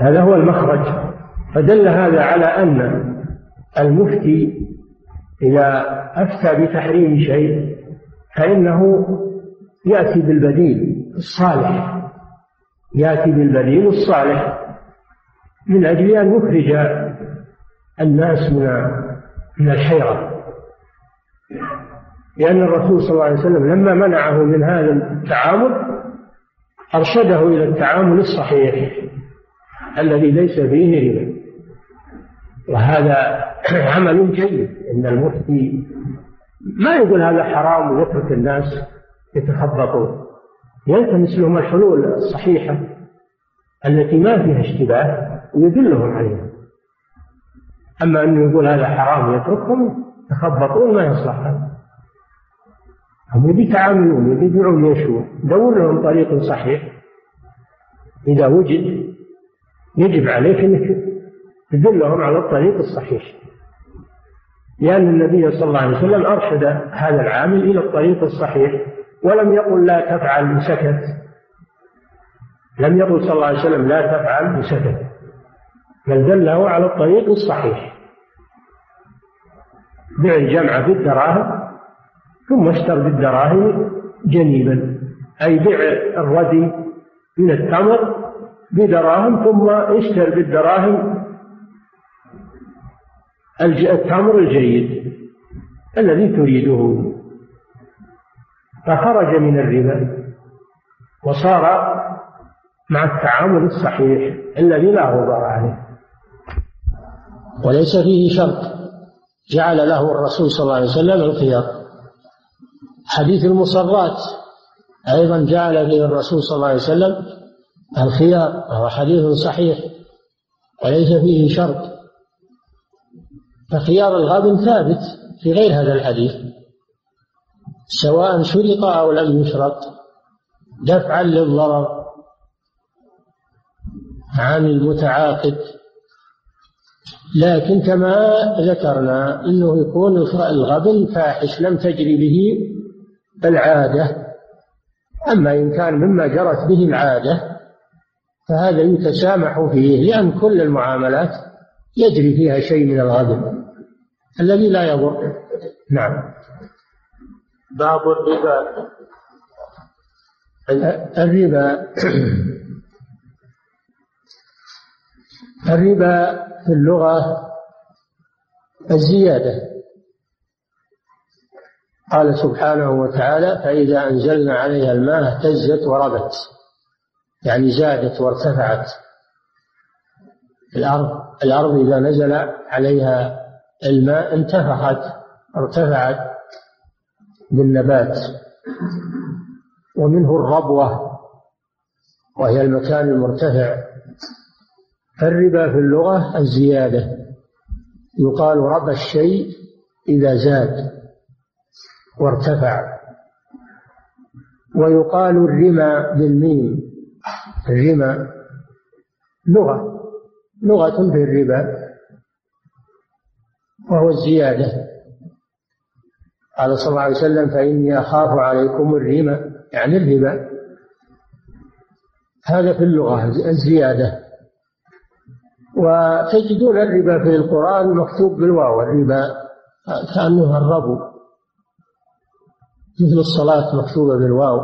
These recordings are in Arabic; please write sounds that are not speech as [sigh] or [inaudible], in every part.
هذا هو المخرج. فدل هذا على أن المفتي إذا أفتى بتحريم شيء فإنه يأتي بالبديل الصالح. يأتي بالبديل الصالح من أجل أن يخرج الناس من من الحيرة. لأن الرسول صلى الله عليه وسلم لما منعه من هذا التعامل أرشده إلى التعامل الصحيح. الذي ليس فيه ربا. وهذا [clears throat] عمل جيد إن المفتي ما يقول هذا حرام ويترك الناس يتخبطون. يلتمس لهم الحلول الصحيحة التي ما فيها اشتباه ويدلهم عليها. أما أنه يقول هذا حرام يتركهم يتخبطون ما يصلح. هذا هم يبي يتعاملون يبي يبيعون يشون دور لهم طريق صحيح. إذا وجد يجب عليك أنك تدلهم على الطريق الصحيح. لأن النبي صلى الله عليه وسلم أرشد هذا العامل إلى الطريق الصحيح ولم يقل لا تفعل وسكت لم يقل صلى الله عليه وسلم لا تفعل وسكت بل دله على الطريق الصحيح. بيع الجمعة بالدراهم ثم اشتر بالدراهم جنيبا أي بيع الردي من التمر بدراهم ثم اشتر بالدراهم التمر الجيد الذي تريده. فخرج من الربا وصار مع التعامل الصحيح الذي لا غبار عليه. وليس فيه شرط. جعل له الرسول صلى الله عليه وسلم الخيار. حديث المصرات أيضا جعل فيه الرسول صلى الله عليه وسلم الخيار وهو حديث صحيح وليس فيه شرط. فخيار الغابن ثابت في غير هذا الحديث سواء شرط أو لم يشرط دفعا للضرر عن المتعاقد. لكن كما ذكرنا أنه يكون الغبن فاحش لم تجري به العادة. أما إن كان مما جرت به العادة فهذا يتسامح فيه لأن كل المعاملات يجري فيها شيء من الغبن الذي لا يضر. نعم. باب الربا. الربا الربا في اللغة الزيادة. قال سبحانه وتعالى فإذا أنزلنا عليها الماء اهتزت وربت. يعني زادت وارتفعت الأرض. الأرض إذا نزل عليها الماء انتفخت ارتفعت بالنبات. ومنه الربوة وهي المكان المرتفع. الربا في اللغة الزيادة. يقال ربى الشيء إذا زاد وارتفع. ويقال الرمى بالميم. الرمى لغة لغة في الربا وهو الزيادة. قال صلى الله عليه وسلم فإني أخاف عليكم الرمى يعني الربا. هذا في اللغة الزيادة. وتجدون الربا في القرآن مكتوب بالواو الربا كأنه الربو مثل الصلاة مكتوبة بالواو.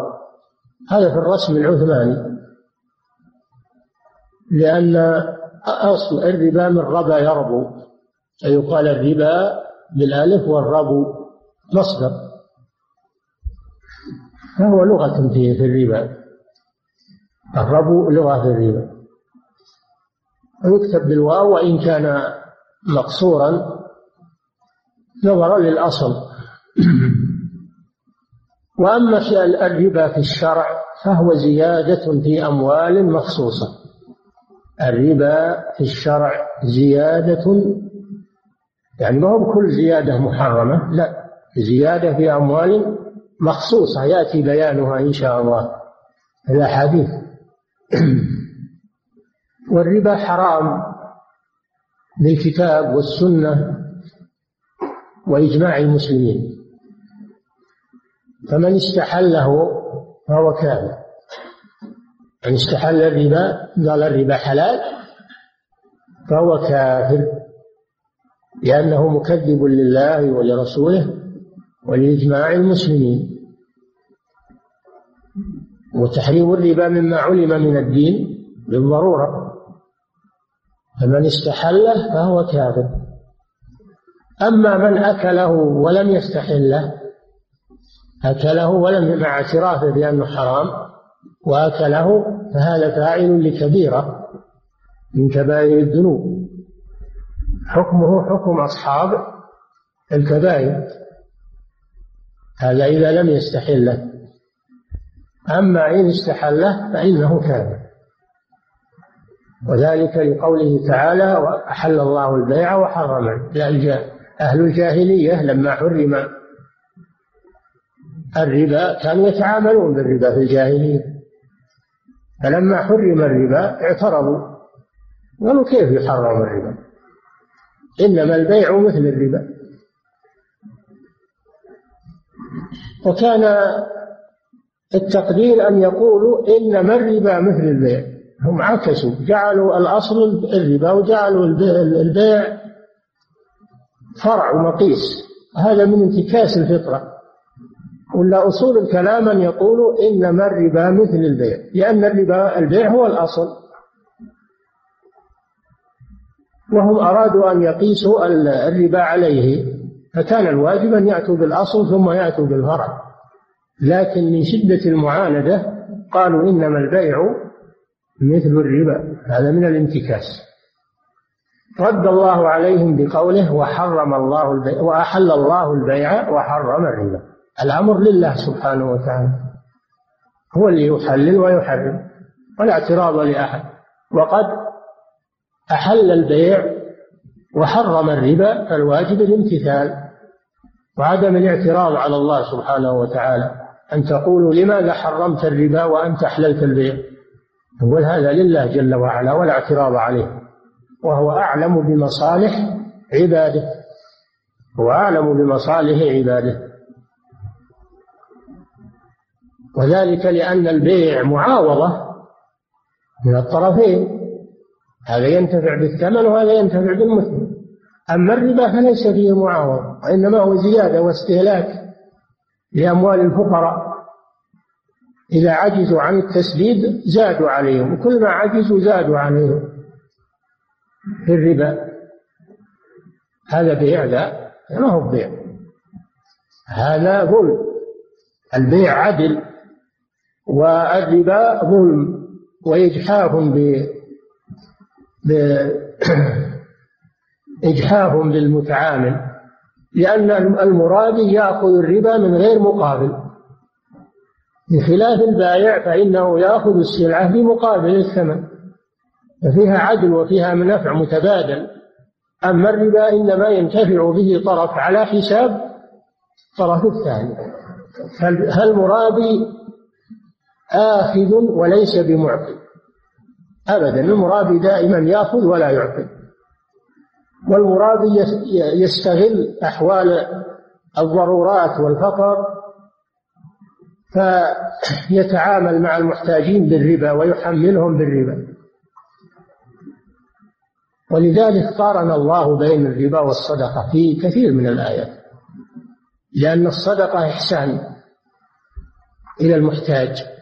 هذا في الرسم العثماني. لأن أصل الربا من ربا يربو فيقال الربا بالألف والربو مصدر. فهو لغة في الربا. الربو لغة في الربا. ويكتب بالواو وإن كان مقصورا نظرا للأصل. وأما الربا في الشرع فهو زيادة في أموال مخصوصة. الربا في الشرع زيادة يعني ما هو كل زيادة محرمة لا زيادة في أموال مخصوصة يأتي بيانها إن شاء الله الأحاديث. [clears throat] والربا حرام بالكتاب والسنة وإجماع المسلمين فمن استحله فهو كافر من استحل الربا قال الربا حلال فهو كافر لأنه مكذب لله ولرسوله ولإجماع المسلمين. وتحريم الربا مما علم من الدين بالضرورة. فمن استحله فهو كافر. أما من أكله ولم يستحله أكله ولم مع اعترافه بأنه حرام وأكله فهذا فاعل لكبيرة من كبائر الذنوب. حكمه حكم أصحاب الكبائر. هذا إذا لم يستحله. أما إن استحله فإنه كافر وذلك لقوله تعالى وأحل الله البيع وحرم أهل الجاهلية لما حرم الربا كانوا يتعاملون بالربا في الجاهلية. فلما حرم الربا اعترضوا. قالوا كيف يحرم الربا؟ إنما البيع مثل الربا. وكان التقدير أن يقولوا إنما الربا مثل البيع. هم عكسوا. جعلوا الأصل الربا وجعلوا البيع فرع ومقيس. هذا من انتكاس الفطرة. ولا أصول الكلام أن يقولوا إنما الربا مثل البيع لأن الربا البيع هو الأصل. وهم أرادوا أن يقيسوا الربا عليه فكان الواجب أن يأتوا بالأصل ثم يأتوا بالفرع. لكن من شدة المعاندة قالوا إنما البيع مثل الربا هذا من الانتكاس. رد الله عليهم بقوله وحرم الله البيع وأحل الله البيع وحرم الربا. الأمر لله سبحانه وتعالى. هو اللي يحلل ويحرم ولا اعتراض لأحد. وقد أحل البيع وحرم الربا فالواجب الامتثال وعدم الاعتراض على الله سبحانه وتعالى. أن تقولوا لماذا حرمت الربا وأنت أحللت البيع؟ نقول هذا لله جل وعلا ولا اعتراض عليه. وهو أعلم بمصالح عباده. هو أعلم بمصالح عباده. وذلك لأن البيع معاوضة من الطرفين. هذا ينتفع بالثمن وهذا ينتفع بالمثل أما الربا فليس فيه معاوضة وإنما هو زيادة واستهلاك لأموال الفقراء. إذا عجزوا عن التسديد زادوا عليهم وكل ما عجزوا زادوا عليهم في الربا. هذا بيع؟ لا ما هو بيع. هذا ظلم. البيع عدل. والربا ظلم وإجحاف ب [coughs] إجحاف بالمتعامل لأن المرابي يأخذ الربا من غير مقابل. بخلاف البائع فإنه يأخذ السلعة بمقابل الثمن ففيها عدل وفيها منافع متبادل. أما الربا إنما ينتفع به طرف على حساب الطرف الثاني. فالمرابي آخذ وليس بمعطي. أبدا المرابي دائما يأخذ ولا يعطي. والمرابي يستغل أحوال الضرورات والفقر فيتعامل مع المحتاجين بالربا ويحملهم بالربا. ولذلك قارن الله بين الربا والصدقة في كثير من الآيات. لأن الصدقة إحسان إلى المحتاج.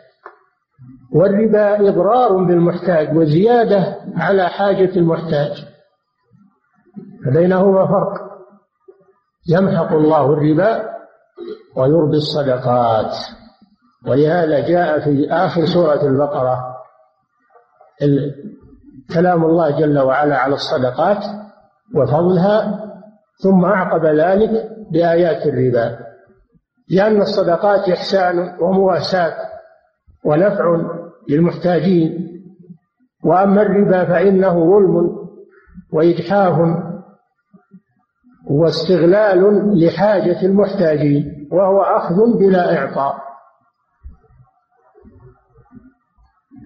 والربا إضرار بالمحتاج وزيادة على حاجة المحتاج. فبينهما فرق. يمحق الله الربا ويربي الصدقات. ولهذا جاء في آخر سورة البقرة كلام الله جل وعلا على الصدقات وفضلها ثم أعقب ذلك بآيات الربا. لأن الصدقات إحسان ومواساة ونفع للمحتاجين وأما الربا فإنه ظلم وإجحاف واستغلال لحاجة المحتاجين وهو أخذ بلا إعطاء.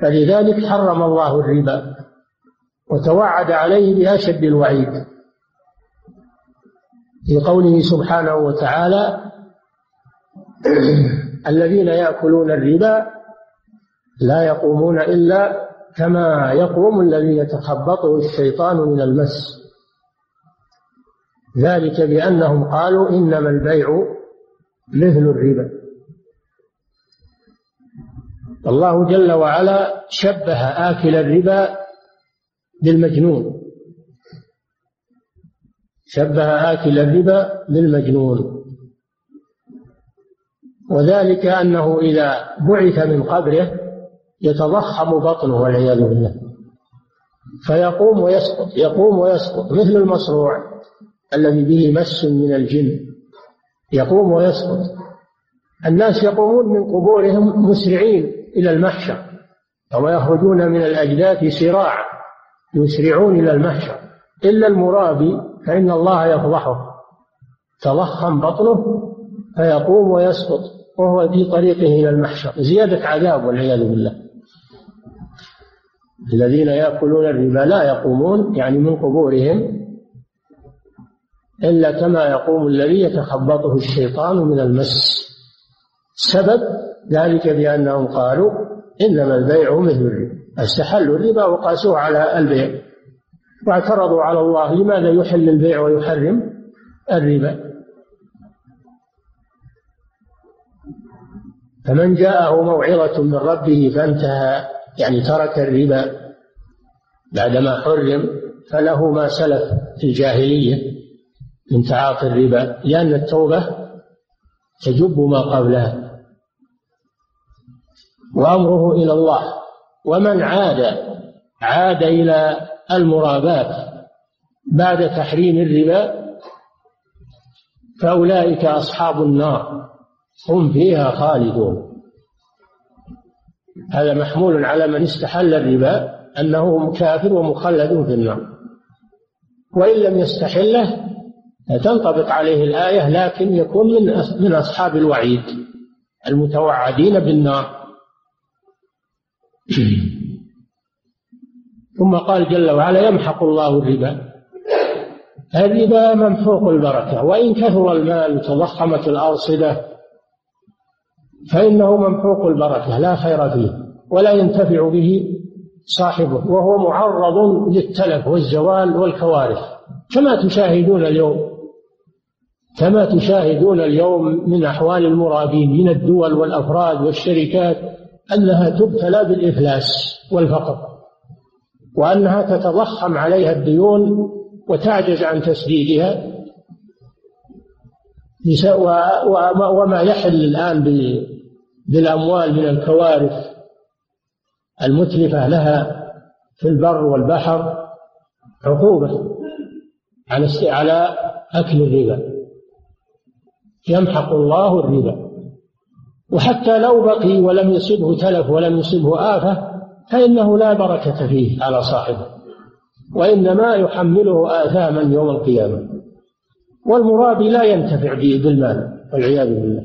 فلذلك حرم الله الربا وتوعد عليه بأشد الوعيد. في قوله سبحانه وتعالى [clears throat] الذين يأكلون الربا لا يقومون إلا كما يقوم الذي يتخبطه الشيطان من المس. ذلك بأنهم قالوا إنما البيع مثل الربا. الله جل وعلا شبه آكل الربا بالمجنون. شبه آكل الربا بالمجنون. وذلك أنه إذا بعث من قبره يتضخم بطنه والعياذ بالله. فيقوم ويسقط يقوم ويسقط مثل المصروع الذي به مس من الجن. يقوم ويسقط. الناس يقومون من قبورهم مسرعين إلى المحشر وما يخرجون من الأجداث سراع يسرعون إلى المحشر. إلا المرابي فإن الله يفضحه. تضخم بطنه فيقوم ويسقط وهو في طريقه إلى المحشر. زيادة عذاب والعياذ بالله. الذين يأكلون الربا لا يقومون يعني من قبورهم إلا كما يقوم الذي يتخبطه الشيطان من المس. سبب ذلك بأنهم قالوا إنما البيع مثل الربا استحلوا الربا وقاسوه على البيع واعترضوا على الله لماذا يحل البيع ويحرم الربا. فمن جاءه موعظة من ربه فانتهى. يعني ترك الربا بعدما حرم فله ما سلف في الجاهلية من تعاطي الربا لأن التوبة تجب ما قبلها. وأمره إلى الله. ومن عاد عاد إلى المرابات بعد تحريم الربا فأولئك أصحاب النار. هم فيها خالدون. هذا محمول على من استحل الربا أنه كافر ومخلد في النار. وإن لم يستحله تنطبق عليه الآية لكن يكون من من أصحاب الوعيد المتوعدين بالنار. ثم قال جل وعلا يمحق الله الربا. الربا ممحوق البركة وإن كثر المال وتضخمت الأرصدة فإنه ممحوق البركة لا خير فيه ولا ينتفع به صاحبه وهو معرض للتلف والزوال والكوارث. كما تشاهدون اليوم كما تشاهدون اليوم من أحوال المرابين من الدول والأفراد والشركات أنها تبتلى بالإفلاس والفقر وأنها تتضخم عليها الديون وتعجز عن تسديدها. وما يحل الآن بالأموال من الكوارث المتلفة لها في البر والبحر عقوبة على على أكل الربا. يمحق الله الربا. وحتى لو بقي ولم يصبه تلف ولم يصبه آفة فإنه لا بركة فيه على صاحبه وإنما يحمله آثاما يوم القيامة. والمرابي لا ينتفع به بالمال والعياذ بالله.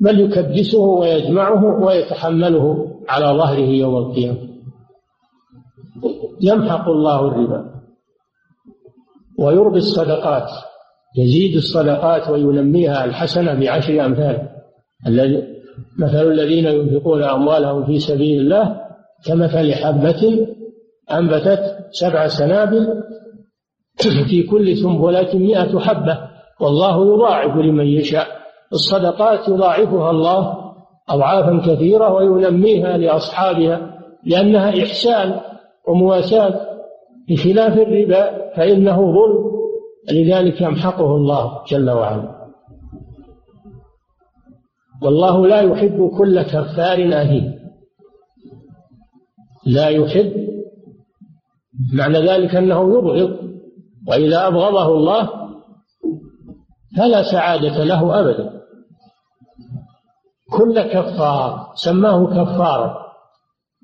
بل يكدسه ويجمعه ويتحمله على ظهره يوم القيامة. يمحق الله الربا ويربي الصدقات يزيد الصدقات وينميها الحسنة بعشر أمثال. الذي مثل الذين ينفقون أموالهم في سبيل الله كمثل حبة أنبتت سبع سنابل [coughs] في كل سنبلة مئة حبة. والله يضاعف لمن يشاء. الصدقات يضاعفها الله أضعافا كثيرة وينميها لأصحابها لأنها إحسان ومواساة بخلاف الربا فإنه ظلم. لذلك يمحقه الله جل وعلا. والله لا يحب كل كفار أثيم لا يحب. معنى ذلك أنه يبغض. وإذا أبغضه الله فلا سعادة له أبدا. كل كفار سماه كفارا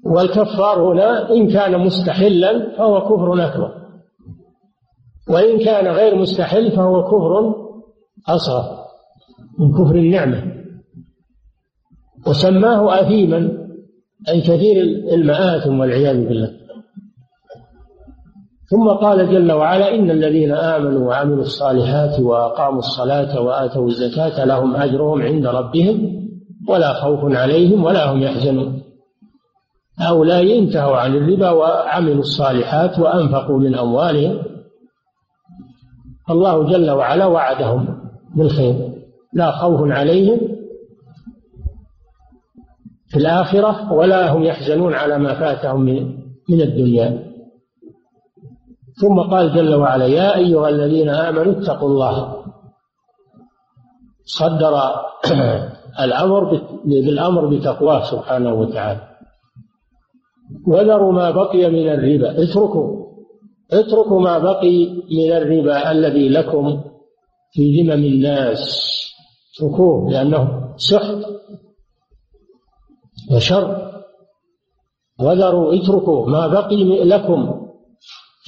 والكفار هنا إن كان مستحلا فهو كفر أكبر. وإن كان غير مستحل فهو كفر أصغر من كفر النعمة. وسماه أثيما أي كثير المآثم والعياذ بالله. ثم قال جل وعلا إن الذين آمنوا وعملوا الصالحات وأقاموا الصلاة وآتوا الزكاة لهم أجرهم عند ربهم ولا خوف عليهم ولا هم يحزنون. هؤلاء انتهوا عن الربا وعملوا الصالحات وأنفقوا من أموالهم. الله جل وعلا وعدهم بالخير. لا خوف عليهم في الآخرة ولا هم يحزنون على ما فاتهم من الدنيا. ثم قال جل وعلا يا أيها الذين آمنوا اتقوا الله. صدر [clears throat] الأمر بالأمر بتقواه سبحانه وتعالى. وذروا ما بقي من الربا. اتركوا اتركوا ما بقي من الربا الذي لكم في ذمم الناس. اتركوه لأنه سحت وشر. وذروا اتركوا ما بقي لكم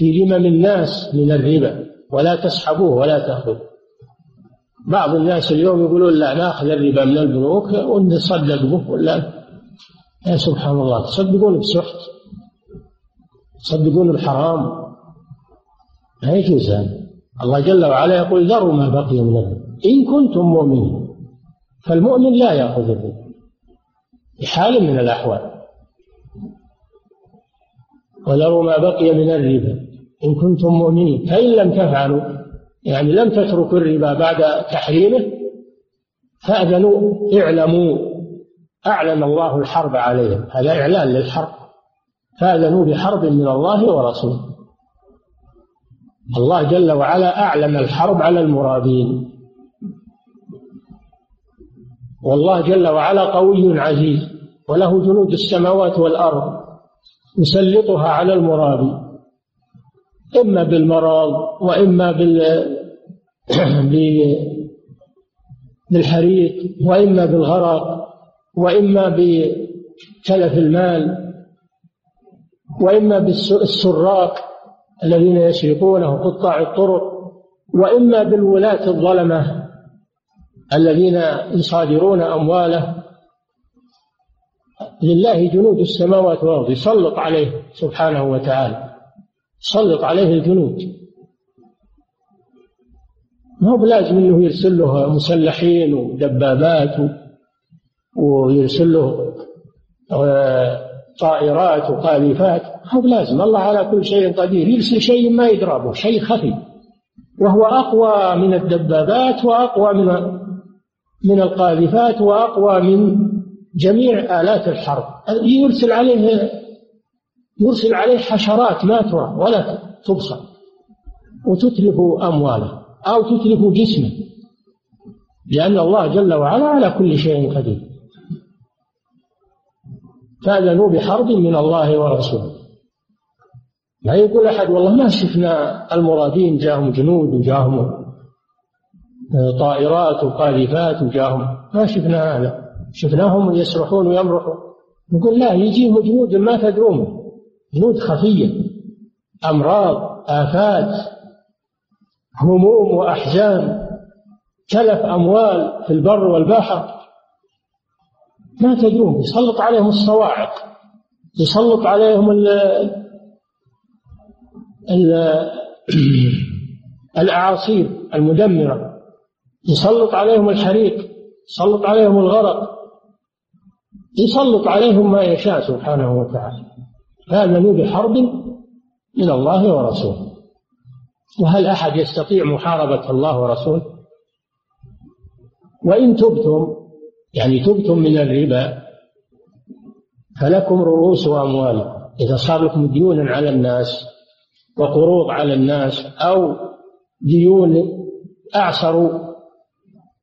في ذمم الناس من الربا. ولا تسحبوه ولا تأخذوه. بعض الناس اليوم يقولون لا ناخذ الربا من البنوك ونصدق به. ولا يا سبحان الله. تصدقون بسحت. تصدقون الحرام لا يجوز هذا. الله جل وعلا يقول ذروا ما بقي من الربا. إن كنتم مؤمنين. فالمؤمن لا يأخذ الربا. بحال من الأحوال. وذروا ما بقي من الربا. إن كنتم مؤمنين. فإن لم تفعلوا يعني لم تتركوا الربا بعد تحريمه فأذنوا اعلموا. أعلن الله الحرب عليهم. هذا إعلان للحرب. فأذنوا بحرب من الله ورسوله. الله جل وعلا أعلن الحرب على المرابين. والله جل وعلا قوي عزيز. وله جنود السماوات والأرض يسلطها على المرابي إما بالمرض وإما [clears throat] بال بالحريق وإما بالغرق وإما بتلف المال وإما بالسراق الذين يسرقونه قطاع الطرق وإما بالولاة الظلمة الذين يصادرون أمواله. لله جنود السماوات والأرض يسلط عليه سبحانه وتعالى. يسلط عليه الجنود. ما هو بلازم إنه يرسل له مسلحين ودبابات ويرسل له آه، طائرات وقاذفات. ما هو بلازم. الله على كل شيء قدير. يرسل شيء ما يدرى شيء خفي. وهو أقوى من الدبابات وأقوى من من القاذفات وأقوى من جميع آلات الحرب. يرسل عليه يرسل عليه حشرات ما ترى ولا تبصر وتتلف أمواله أو تتلف جسمه لأن الله جل وعلا على كل شيء قدير. فأذنوا بحرب من الله ورسوله. لا يقول أحد والله ما شفنا المرادين جاهم جنود وجاهم طائرات وقاذفات وجاهم ما شفنا هذا. شفناهم يسرحون ويمرحون. نقول لا يجيهم جنود ما تدرون. جنود خفية أمراض آفات هموم وأحزان تلف أموال في البر والبحر. ما تدرون يسلط عليهم الصواعق يسلط عليهم ال ال [clears throat] الأعاصير المدمرة يسلط عليهم الحريق يسلط عليهم الغرق يسلط عليهم ما يشاء سبحانه وتعالى. هذا بحرب من الله ورسوله. وهل أحد يستطيع محاربة الله ورسوله؟ وإن تبتم يعني تبتم من الربا فلكم رؤوس أموالكم. إذا صار لكم ديون على الناس وقروض على الناس أو ديون أعصروا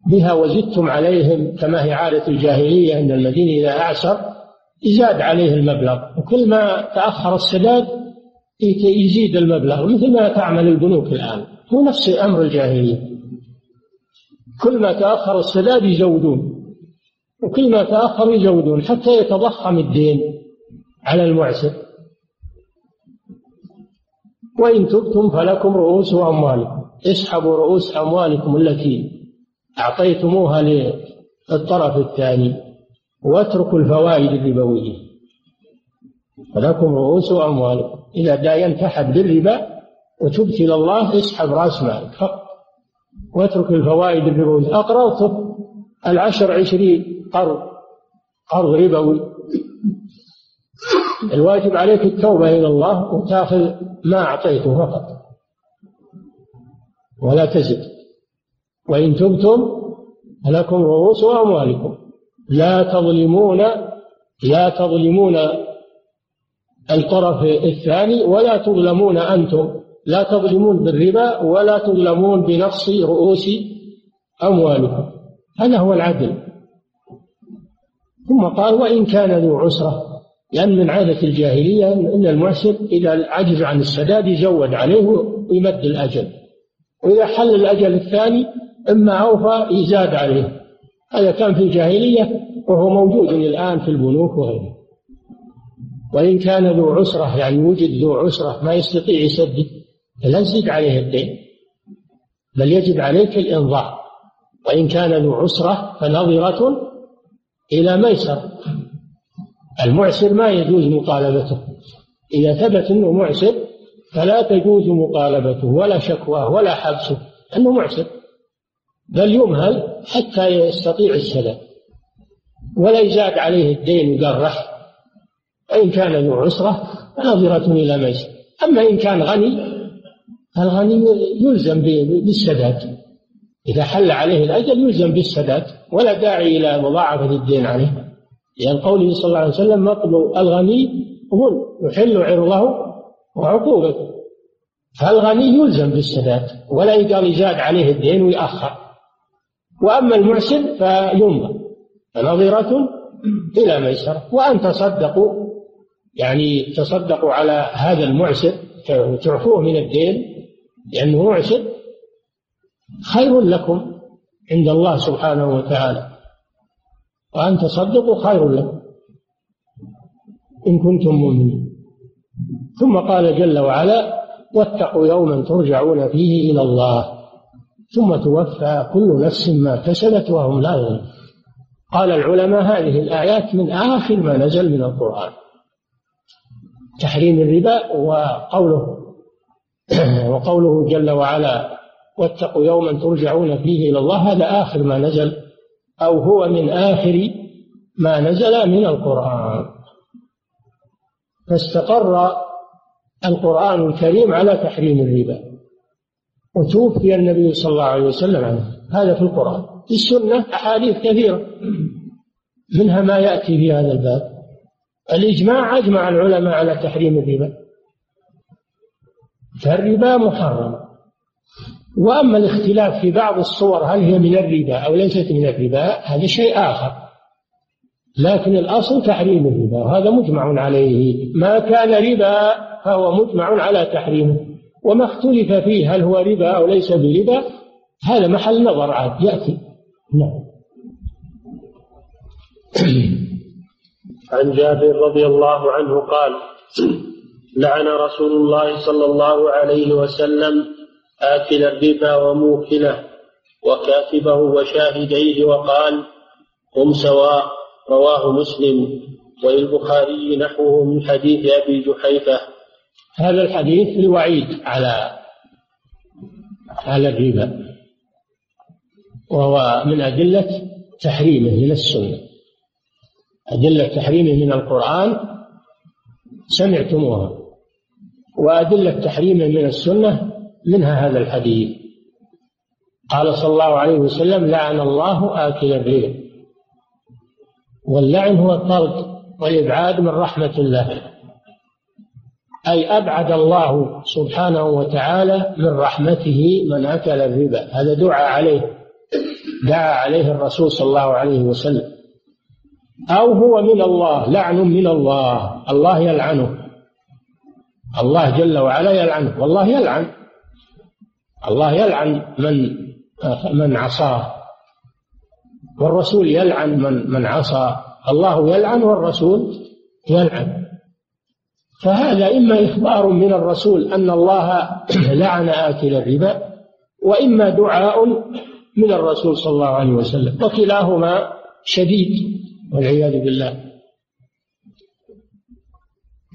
بها وزدتم عليهم كما هي عادة الجاهلية أن المدين إذا أعسر يزاد عليه المبلغ وكل ما تأخر السداد يزيد المبلغ مثل ما تعمل البنوك الآن هو نفس أمر الجاهلية. كل ما تأخر السداد يزودون وكل ما تأخر يزودون حتى يتضخم الدين على المعسر. وإن تبتم فلكم رؤوس أموالكم اسحبوا رؤوس أموالكم التي أعطيتموها للطرف الثاني. واتركوا الفوائد الربوية. فلكم رؤوس أموالكم. إذا داينت أحد بالربا وتبت إلى الله اسحب رأس مالك. فقط. واترك الفوائد الربوية. أقرضته العشر عشرين قرض. قرض ربوي. الواجب عليك التوبة إلى الله وتأخذ ما أعطيته فقط. ولا تزد. وإن تبتم فلكم رؤوس أموالكم. لا تظلمون لا تظلمون الطرف الثاني ولا تظلمون أنتم. لا تظلمون بالربا ولا تظلمون بنقص رؤوس أموالكم. هذا هو العدل. ثم قال وإن كان ذو عسرة. لأن من عادة الجاهلية أن المعسر إذا عجز عن السداد يزود عليه ويمد الأجل. وإذا حل الأجل الثاني إما أوفى يزاد عليه. هذا كان في الجاهلية وهو موجود الآن في البنوك وغيره. وإن كان ذو عسرة يعني وجد ذو عسرة ما يستطيع يسدد فلا تزيد عليه الدين بل يجب عليك الإنظار وإن كان ذو عسرة فنظرة إلى ميسر. المعسر ما يجوز مطالبته إذا ثبت أنه معسر فلا تجوز مطالبته ولا شكواه ولا حبسه أنه معسر. بل يمهل حتى يستطيع السداد ولا يزاد عليه الدين ويقرح وإن كان ذو عسرة فنظرة إلى ميسر أما إن كان غني الغني يلزم بالسداد. إذا حل عليه الأجل يلزم بالسداد ولا داعي إلى مضاعفة الدين عليه. لأن قوله صلى الله عليه وسلم مطل الغني ظلم يحل عرضه وعقوبته. فالغني يلزم بالسداد ولا يقال يزاد عليه الدين ويأخر. وأما المعسر فيمضى فنظرة إلى ميسرة. وأن تصدقوا يعني تصدقوا على هذا المعسر تعفوه من الدين لأنه معسر خير لكم عند الله سبحانه وتعالى. وأن تصدقوا خير لكم إن كنتم مؤمنين. ثم قال جل وعلا واتقوا يوما ترجعون فيه إلى الله. ثم توفى كل نفس ما كسبت وهم لا يظلمون. قال العلماء هذه الآيات من آخر ما نزل من القرآن. تحريم الربا وقوله [clears throat] وقوله جل وعلا واتقوا يوما ترجعون فيه إلى الله هذا آخر ما نزل أو هو من آخر ما نزل من القرآن. فاستقر القرآن الكريم على تحريم الربا. وتوفي النبي صلى الله عليه وسلم عنه. هذا في القرآن. في السنة أحاديث كثيرة. منها ما يأتي في هذا الباب. الإجماع أجمع العلماء على تحريم الربا. فالربا محرم. وأما الاختلاف في بعض الصور هل هي من الربا أو ليست من الربا هذا شيء آخر. لكن الأصل تحريم الربا وهذا مجمع عليه. ما كان ربا فهو مجمع على تحريمه. وما اختلف فيه هل هو ربا أو ليس بربا هذا محل نظر عاد يأتي. نعم. عن جابر رضي الله عنه قال لعن رسول الله صلى الله عليه وسلم آكل الربا وموكله وكاتبه وشاهديه وقال هم سواء رواه مسلم وللبخاري نحوه من حديث أبي جحيفة. هذا الحديث لوعيد على على الربا وهو من أدلة تحريمه من السنة. أدلة تحريمه من القرآن سمعتموها وأدلة تحريمه من السنة منها هذا الحديث. قال صلى الله عليه وسلم لعن الله آكل الربا. واللعن هو الطرد والإبعاد من رحمة الله. أي أبعد الله سبحانه وتعالى من رحمته من أكل الربا. هذا دعا عليه. دعا عليه الرسول صلى الله عليه وسلم. أو هو من الله لعن من الله. الله يلعنه. الله جل وعلا يلعنه. والله يلعن. الله يلعن من من عصاه. والرسول يلعن من من عصى الله يلعن والرسول يلعن. فهذا إما إخبار من الرسول أن الله [clears throat] لعن آكل الربا وإما دعاء من الرسول صلى الله عليه وسلم وكلاهما شديد والعياذ بالله.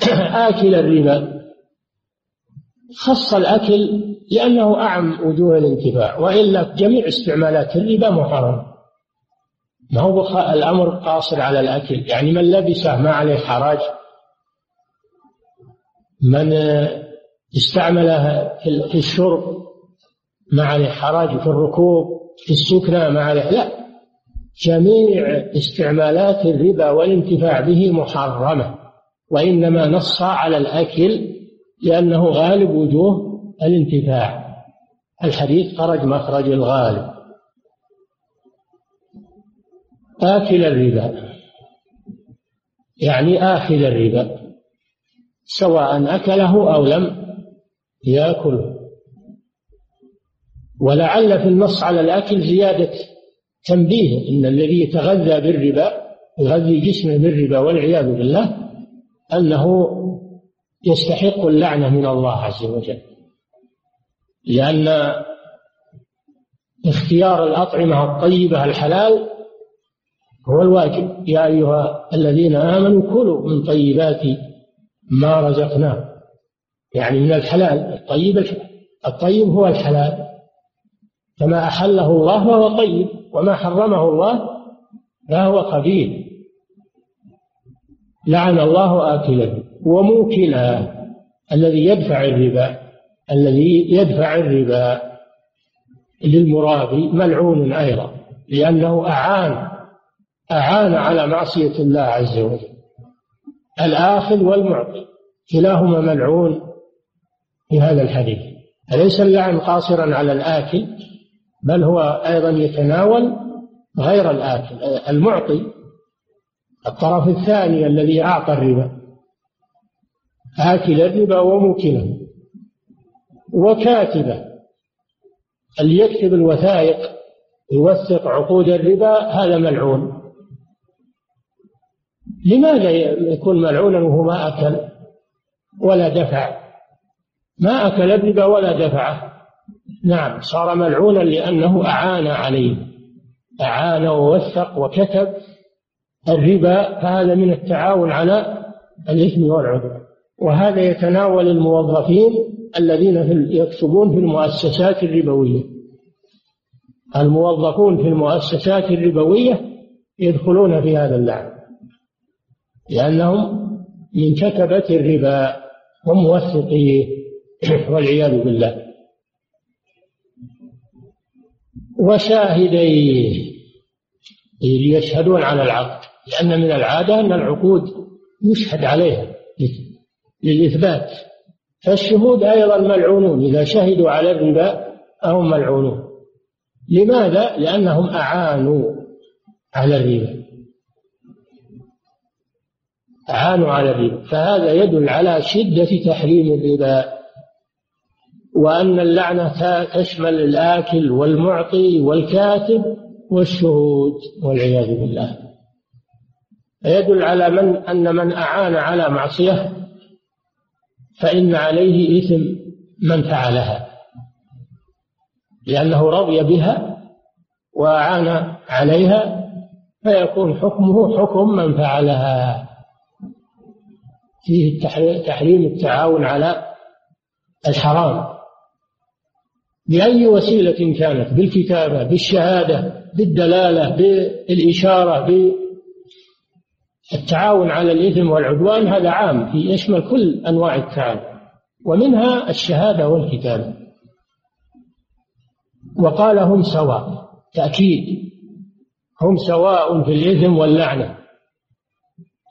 [clears throat] آكل الربا. خص الأكل لأنه أعم وجوه الانتفاع وإلا جميع استعمالات الربا محرم. ما هو الأمر قاصر على الأكل يعني من لبسه ما عليه حرج من استعملها في الشرب مع الإحراج في الركوب في السكنى مع لا. جميع استعمالات الربا والانتفاع به محرمة وإنما نص على الأكل لأنه غالب وجوه الانتفاع. الحديث خرج مخرج الغالب. آكل الربا يعني آخذ الربا. سواء أكله أو لم يأكله. ولعل في النص على الأكل زيادة تنبيه إن الذي يتغذى بالربا يغذي جسمه بالربا والعياذ بالله أنه يستحق اللعنة من الله عز وجل. لأن اختيار الأطعمة الطيبة الحلال هو الواجب. يا أيها الذين آمنوا كلوا من طيبات ما رزقناكم يعني من الحلال الطيب الطيب هو الحلال. فما أحله الله فهو طيب وما حرمه الله فهو خبيث لعن الله آكله وموكله الذي يدفع الربا الذي يدفع الربا للمرابي ملعون أيضا لأنه أعان أعان على معصية الله عز وجل. الآخذ والمعطي كلاهما ملعون في هذا الحديث. أليس اللعن قاصرا على الآكل؟ بل هو أيضا يتناول غير الآكل. المعطي الطرف الثاني الذي أعطى الربا. آكل الربا وموكله. وكاتبه. اللي يكتب الوثائق يوثق عقود الربا هذا ملعون. لماذا يكون ملعونا وهو ما أكل ولا دفع؟ ما أكل الربا ولا دفعه. نعم صار ملعونا لأنه أعان عليه. أعان ووثق وكتب الربا فهذا من التعاون على الإثم والعدوان. وهذا يتناول الموظفين الذين يكتبون في المؤسسات الربوية. الموظفون في المؤسسات الربوية يدخلون في هذا اللعن. لأنهم من كتبة الربا وموثقيه [clears throat] والعياذ بالله. وشاهديه ليشهدون على العقد لأن من العادة أن العقود يشهد عليها للإثبات. فالشهود أيضا ملعونون إذا شهدوا على الربا فهم ملعونون. لماذا؟ لأنهم أعانوا على الربا. أعانوا على الربا فهذا يدل على شدة تحريم الربا وأن اللعنة تشمل الآكل والمعطي والكاتب والشهود والعياذ بالله. فيدل على من أن من أعان على معصية فإن عليه إثم من فعلها لأنه رضي بها وأعان عليها فيكون حكمه حكم من فعلها. فيه تحريم التعاون على الحرام. بأي وسيلة كانت؟ بالكتابة بالشهادة بالدلالة بالإشارة بالتعاون على الإثم والعدوان هذا عام. يشمل كل أنواع التعاون. ومنها الشهادة والكتابة. وقال هم سواء تأكيد هم سواء في الإثم واللعنة.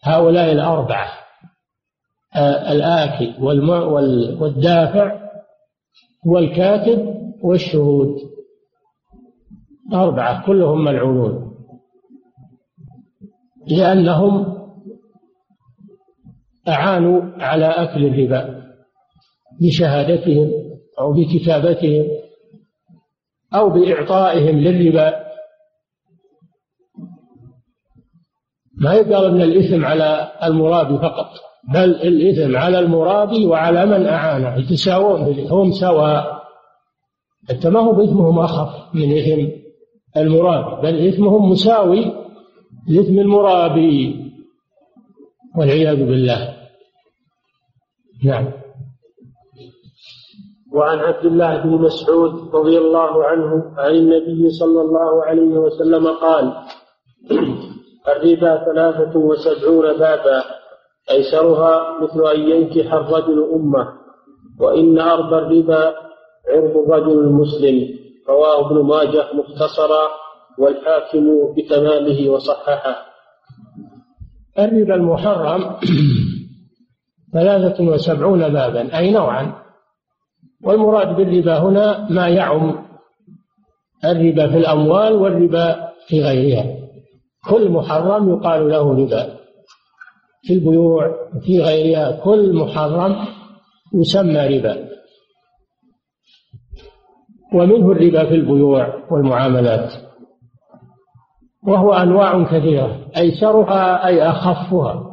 هؤلاء الأربعة. الآكل والدافع والكاتب والشهود. أربعة كلهم ملعونون. لأنهم أعانوا على أكل الربا بشهادتهم أو بكتابتهم أو بإعطائهم للربا. ما يقال أن الإثم على المرابي فقط. بل الإثم على المرابي وعلى من أعانه. يتساوون هم سواء. حتى ما هو بإثمهم أخف من إثم المرابي بل إثمهم مساوي لإثم المرابي والعياذ بالله. نعم. وعن عبد الله بن مسعود رضي الله عنه عن النبي صلى الله عليه وسلم قال [clears throat] الربا ثلاثة وسبعون بابا. أيسرها مثل أن ينكح الرجل أمه وإن أربى الربا عرض الرجل المسلم رواه ابن ماجه مختصرا والحاكم بتمامه وصححه. الربا المحرم [clears throat] ثلاثة وسبعون بابا أي نوعا. والمراد بالربا هنا ما يعم الربا في الأموال والربا في غيرها. كل محرم يقال له ربا. في البيوع وفي غيرها كل محرم يسمى ربا. ومنه الربا في البيوع والمعاملات. وهو أنواع كثيرة أيسرها أي أخفها.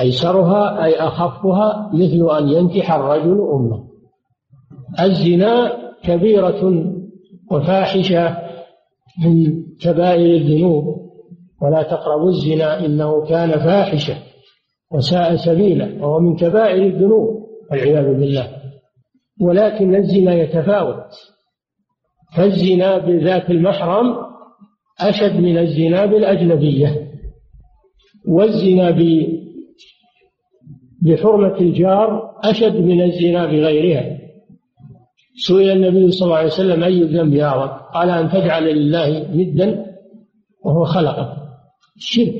أيسرها أي أخفها مثل أن ينكح الرجل أمه. الزنا كبيرة وفاحشة من كبائر الذنوب. ولا تقربوا الزنا إنه كان فاحشة. وساء سبيلا وهو من كبائر الذنوب والعياذ بالله. ولكن الزنا يتفاوت. فالزنا بذات المحرم أشد من الزنا بالأجنبية. والزنا بحرمة الجار أشد من الزنا بغيرها. سئل النبي صلى الله عليه وسلم أي الذنب أعظم قال أن تجعل لله ندا وهو خلقك. الشرك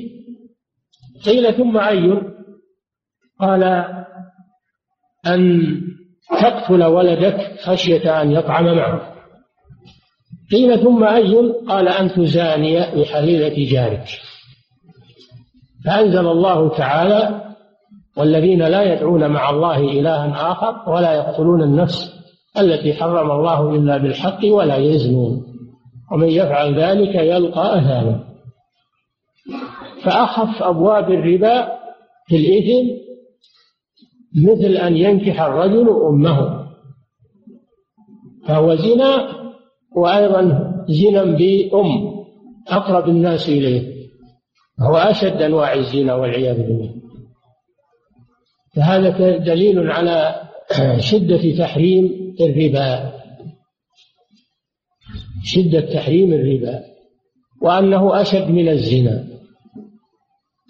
قيل ثم أي قال أن تقتل ولدك خشية أن يطعم معه. قيل ثم أي؟ قال أن تزاني بحليلة جارك فأنزل الله تعالى والذين لا يدعون مع الله إلها آخر ولا يقتلون النفس التي حرم الله إلا بالحق ولا يزنون. ومن يفعل ذلك يلقى أثاما. فأخف أبواب الربا في الإثم مثل أن ينكح الرجل أمه. فهو زنا وأيضا زنا بأم أقرب الناس إليه. هو أشد أنواع الزنا والعياذ بالله. فهذا دليل على شدة تحريم الربا. شدة تحريم الربا. وأنه أشد من الزنا.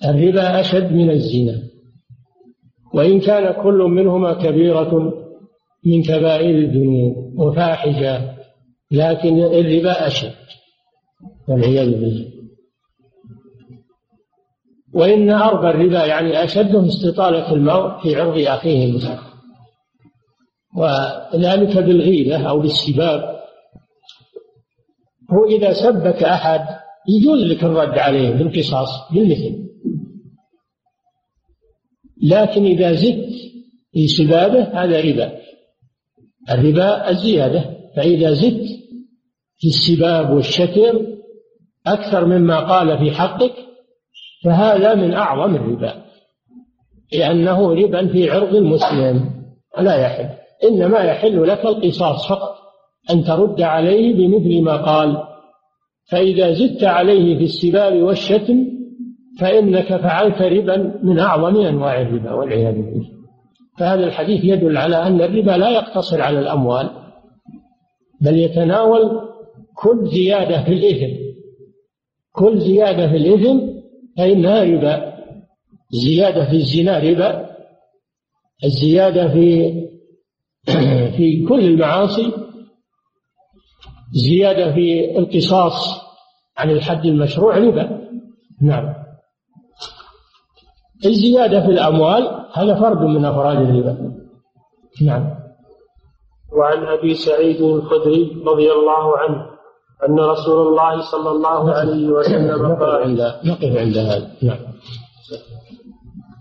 الربا أشد من الزنا. وإن كان كل منهما كبيرة من كبائر الذنوب وفاحشة لكن الربا أشد والعياذ بالله. وإن أربى الربا يعني أشده استطالة المرء في عرض أخيه المسلم. وذلك بالغيبة أو بالسباب. هو إذا سبك أحد يجوز لك الرد عليه بالقصاص بالمثل. لكن إذا زدت في سبابه هذا ربا. الربا الزيادة. فإذا زدت في السباب والشتم أكثر مما قال في حقك فهذا من أعظم الربا. لأنه ربا في عرض المسلم. لا يحل. إنما يحل لك القصاص فقط. أن ترد عليه بمثل ما قال. فإذا زدت عليه في السباب والشتم فإنك فعلت ربا من أعظم أنواع الربا والعياذ بالله. فهذا الحديث يدل على أن الربا لا يقتصر على الأموال بل يتناول كل زيادة في الإثم. كل زيادة في الإثم فإنها ربا. الزيادة في الزنا ربا. الزيادة في [clears throat] في كل المعاصي. زيادة في القصاص عن الحد المشروع ربا. نعم. الزيادة في الأموال هذا فرد من أفراد الربا. نعم. وعن أبي سعيد الخدري رضي الله عنه أن رسول الله صلى الله عليه وسلم قال عند نقف عند هذا. نعم.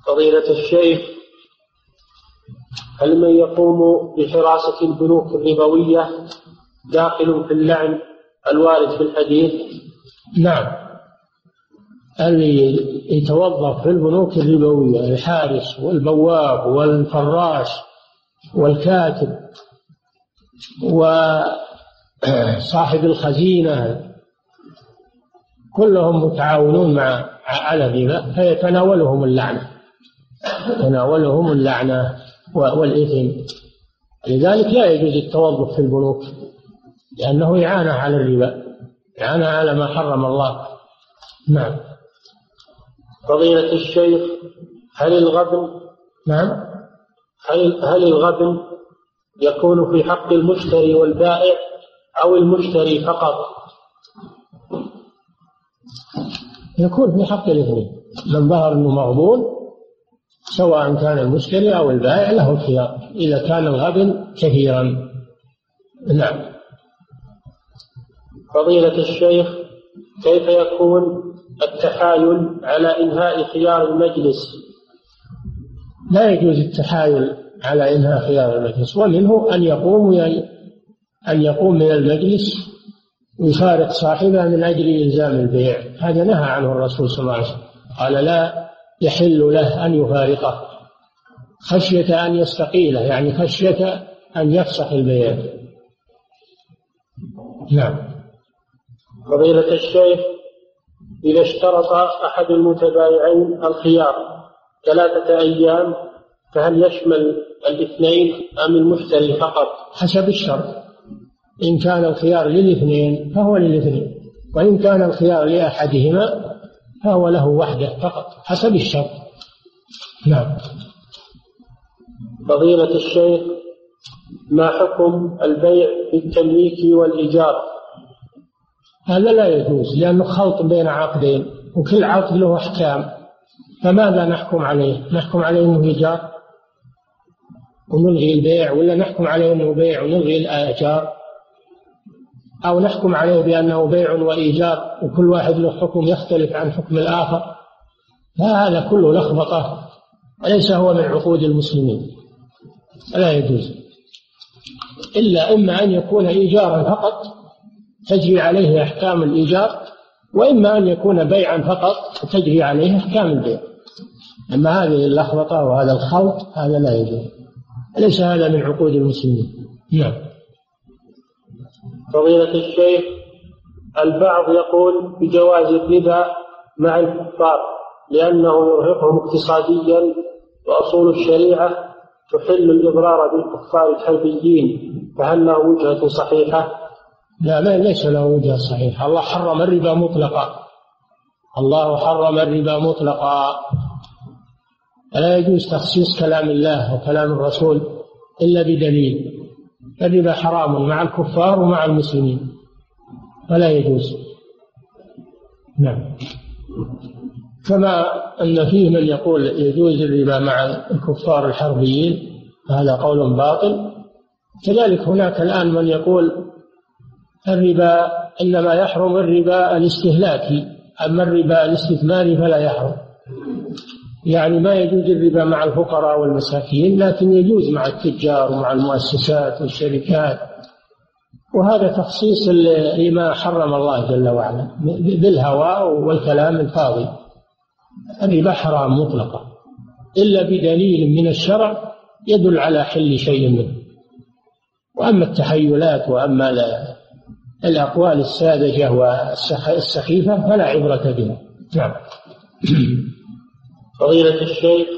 فضيلة الشيخ هل من يقوم بحراسة البنوك الربوية داخل في اللعن الوارد في الحديث؟ نعم. اللي يتوظف في البنوك الربوية الحارس والبواب والفراش والكاتب وصاحب الخزينة كلهم متعاونون مع على الربا فيتناولهم اللعنة تناولهم اللعنة والإثم. لذلك لا يجوز التوظف في البنوك لأنه إعانة على الربا إعانة على ما حرم الله. نعم. فضيلة الشيخ هل الغبن نعم. هل هل الغبن يكون في حق المشتري والبائع أو المشتري فقط؟ يكون في حق الاثنين. من ظهر إنه مغبون سواء كان المشتري أو البائع له الخيار. إذا كان الغبن كثيرا. نعم. فضيلة الشيخ كيف يكون التحايل على إنهاء خيار المجلس. لا يجوز التحايل على إنهاء خيار المجلس. ومنه أن يقوم أن يقوم من المجلس ويفارق صاحبه من أجل إلزام البيع. هذا نهى عنه الرسول صلى الله عليه وسلم. قال لا يحل له أن يفارقه. خشية أن يستقيله يعني خشية أن يفسخ البيع. نعم. فضيلة الشيخ إذا اشترط أحد المتبايعين الخيار ثلاثة أيام فهل يشمل الاثنين أم المشتري فقط؟ حسب الشرط. إن كان الخيار للاثنين فهو للاثنين وإن كان الخيار لأحدهما فهو له وحده فقط حسب الشرط. نعم. فضيلة الشيخ ما حكم البيع بالتمليك والإيجار؟ هذا لا يجوز لأنه خلط بين عقدين وكل عقد له أحكام. فماذا نحكم عليه؟ نحكم عليه أنه إيجار ونلغي البيع ولا نحكم عليه أنه بيع ونلغي الآجار؟ أو نحكم عليه بأنه بيع وإيجار وكل واحد له حكم يختلف عن حكم الآخر؟ فهذا كله لخبطة وليس هو من عقود المسلمين. لا يجوز. إلا إما أن يكون إيجارا فقط تجري عليه أحكام الإيجار وإما أن يكون بيعا فقط تجري عليه أحكام البيع. أما هذه اللخبطة وهذا الخلط هذا لا يجوز. ليس هذا من عقود المسلمين؟ نعم. فضيلة الشيخ البعض يقول بجواز الربا مع الكفار لأنه يرهقهم اقتصاديا وأصول الشريعة تحل الإضرار بالكفار الحربيين فهل له وجهة صحيحة؟ لا ما ليس له وجهة صحيحة الله حرم الربا مطلقا. الله حرم الربا مطلقا. فلا يجوز تخصيص كلام الله وكلام الرسول إلا بدليل. الربا حرام مع الكفار ومع المسلمين. فلا يجوز. نعم. كما أن فيه من يقول يجوز الربا مع الكفار الحربيين هذا قول باطل. كذلك هناك الآن من يقول الربا إنما يحرم الربا الاستهلاكي أما الربا الاستثماري فلا يحرم. يعني ما يجوز الربا مع الفقراء والمساكين لكن يجوز مع التجار ومع المؤسسات والشركات. وهذا تخصيص لما حرم الله جل وعلا بالهوى والكلام الفاضي. الربا حرام مطلقا. إلا بدليل من الشرع يدل على حل شيء منه. وأما التحيلات وأما الأقوال الساذجة والسخيفة فلا عبرة بها نعم [clears throat] فضيلة الشيخ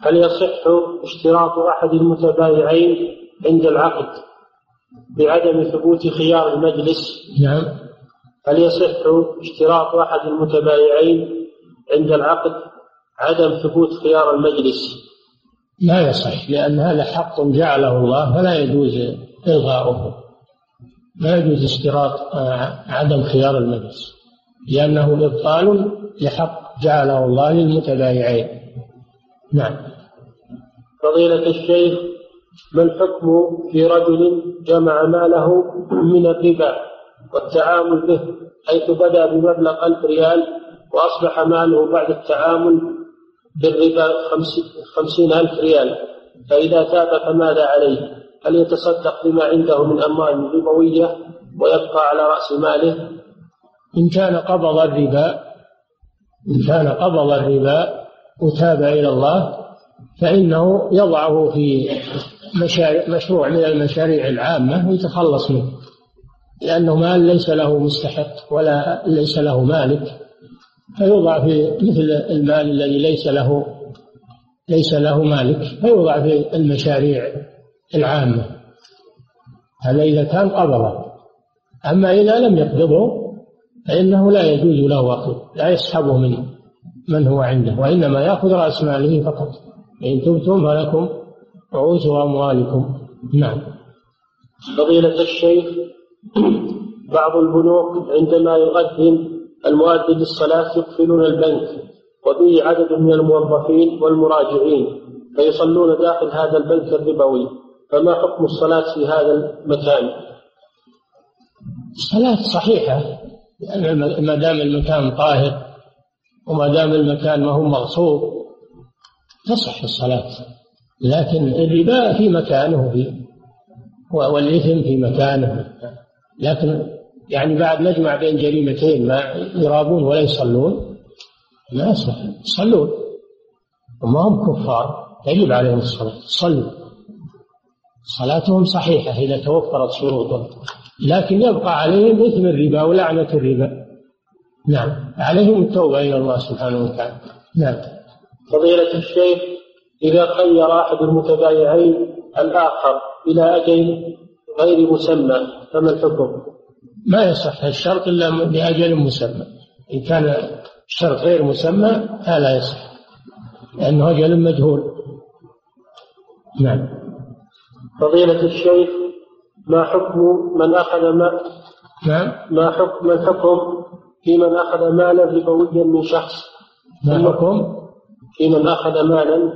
هل يصح اشتراط أحد المتبايعين عند العقد بعدم ثبوت خيار المجلس؟ نعم هل يصح اشتراط أحد المتبايعين عند العقد عدم ثبوت خيار المجلس؟ لا يصح لأن هذا حق جعله الله فلا يجوز إلغاؤه لا يجوز اشتراط آه، عدم خيار المجلس لأنه إبطال لحق جعله الله للمتبايعين. نعم. فضيلة الشيخ ما الحكم في رجل جمع ماله من الربا والتعامل به حيث بدأ بمبلغ ألف ريال وأصبح ماله بعد التعامل بالربا خمسين ألف ريال؟ فإذا تاب فماذا عليه؟ هل يتصدق بما عنده من أموال ربوية ويبقى على رأس ماله؟ إن كان قبض الربا إن كان قبض الربا وتاب إلى الله فإنه يضعه في مشروع من المشاريع العامة ويتخلص منه لأنه مال ليس له مستحق ولا ليس له مالك فيوضع في مثل المال الذي ليس له ليس له مالك فيوضع في المشاريع العامة. هذا إذا كان قبضه أما إذا لم يقبضه فإنه لا يجوز له أخذه لا يسحبه من من هو عنده وإنما يأخذ رأس ماله فقط. إن تبتم فلكم رؤوس أموالكم. نعم. فضيلة الشيخ [clears throat] بعض البنوك عندما يؤذن المؤذن للصلاة يقفلون البنك وفيه عدد من الموظفين والمراجعين فيصلون داخل هذا البنك الربوي. فما حكم الصلاة في هذا المكان؟ الصلاة صحيحة لأن ما دام المكان طاهر وما دام المكان ما هو مغصوب تصح الصلاة. لكن الربا في مكانه في والإثم في مكانه. لكن يعني بعد نجمع بين جريمتين ما يرابون ولا يصلون ما يصح. يصلون وما هم كفار يجب عليهم الصلاة. صلوا. صلاتهم صحيحة إذا توفرت شروطها لكن يبقى عليهم إثم الربا ولعنة الربا. نعم عليهم التوبة إلى الله سبحانه وتعالى. نعم. فضيلة الشيخ إذا خير أحد المتبايعين الآخر إلى أجل غير مسمى فما الحكم؟ ما يصح الشرط إلا لأجل مسمى. إن كان الشرط غير مسمى فلا يصح لأنه أجل مجهول. نعم. فضيلة الشيخ ما حكم من أخذ ما نعم. ما حكم ما الحكم في من أخذ مالا ربويا من شخص؟ ما حكم؟ في من أخذ مالا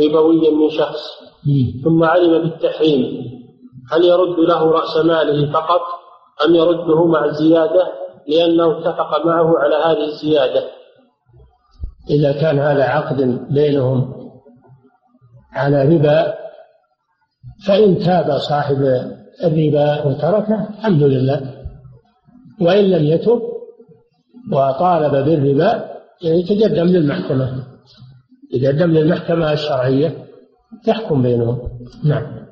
ربويا من شخص. ثم علم بالتحريم. هل يرد له رأس ماله فقط أم يرده مع الزيادة لأنه اتفق معه على هذه الزيادة؟ إذا كان هذا عقد بينهم على ربا فإن تاب صاحب الربا وتركه الحمد لله. وإن لم يتب وطالب بالربا يتقدم للمحكمة. يتقدم للمحكمة الشرعية تحكم بينهم. نعم.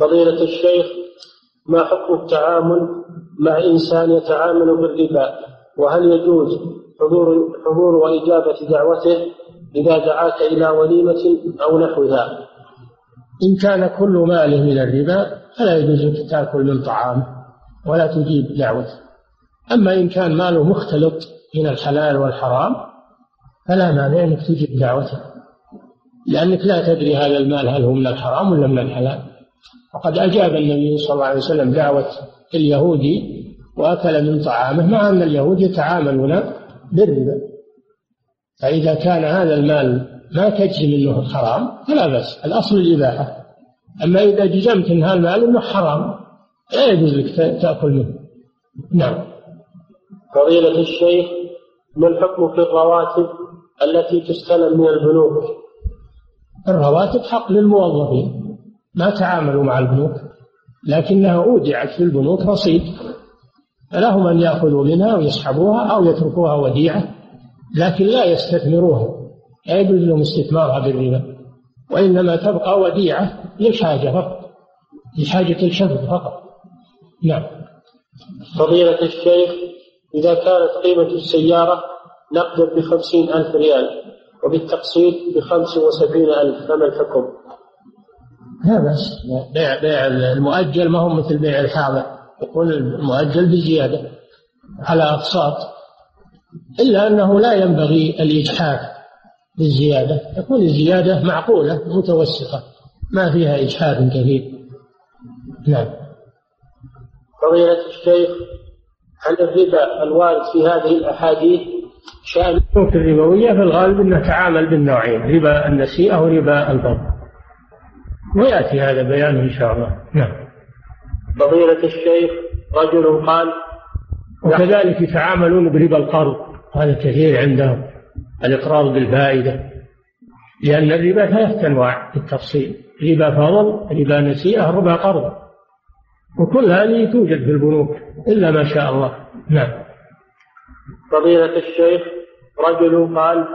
فضيلة الشيخ ما حكم التعامل مع إنسان يتعامل بالربا؟ وهل يجوز حضور حضور وإجابة دعوته إذا دعاك إلى وليمة أو نحوها؟ إن كان كل ماله من الربا فلا يجوز لك تأكل من طعامه ولا تجيب دعوته أما إن كان ماله مختلط من الحلال والحرام فلا مانع أنك تجيب دعوته لأنك لا تدري هذا المال هل هو من الحرام ولا من الحلال. وقد أجاب النبي صلى الله عليه وسلم دعوة اليهودي وأكل من طعامه مع أن اليهود يتعاملون بالربا. فإذا كان هذا المال ما تجزم إنه حرام فلا بأس. الأصل الإباحة. أما إذا جزمت ان هذا المال إنه حرام لا يجوز لك تأكل منه. نعم. فضيلة الشيخ ما الحكم في الرواتب التي تستلم من البنوك؟ الرواتب حق للموظفين. ما تعاملوا مع البنوك. لكنها أودعت في البنوك رصيد. فلهم أن يأخذوا منها ويسحبوها أو يتركوها وديعة لكن لا يستثمروها. لا يجوز لهم استثمارها بالربا وإنما تبقى وديعة للحاجة فقط لحاجة الشفق فقط. نعم. فضيلة الشيخ إذا كانت قيمة السيارة نقدا بخمسين ألف ريال وبالتقسيط بخمس وسبعين ألف فما الحكم؟ لا بأس. بيع بيع المؤجل ما هو مثل بيع الحاضر. يكون المؤجل بزيادة على أقساط إلا أنه لا ينبغي الإجحاف. بالزيادة تكون الزيادة معقولة متوسطة ما فيها إجحاف كثير نعم. فضيلة الشيخ هل الربا الوارد في هذه الأحاديث شأن الربوية في الغالب أنه تعامل بالنوعين ربا النسيئة وربا الفضل. ويأتي هذا بيانه إن شاء الله. نعم. فضيلة الشيخ رجل قال وكذلك يتعاملون بربا القرض هذا كثير عندهم. الإقراض بالفائدة لأن الربا ثلاثة أنواع في التفصيل ربا فضل ربا نسيئة ربا قرض. وكل هذه توجد في البنوك إلا ما شاء الله. نعم. فضيلة الشيخ رجل قال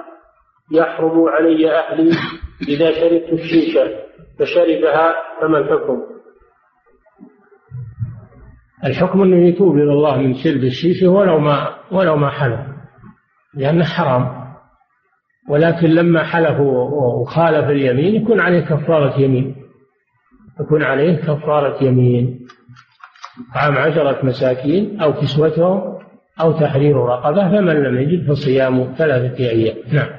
يحرم علي أهلي إذا شربت الشيشة فشربها فما الحكم؟ الحكم أنه يتوب إلى الله من شرب الشيشة ولو ما ولو ما حلف لأنه حرام. ولكن لما حلف وخالف اليمين يكون عليه كفارة يمين. يكون عليه كفارة يمين. طعام عشرة مساكين أو كسوتهم أو تحرير رقبة فمن لم يجد فصيام ثلاثة أيام. نعم.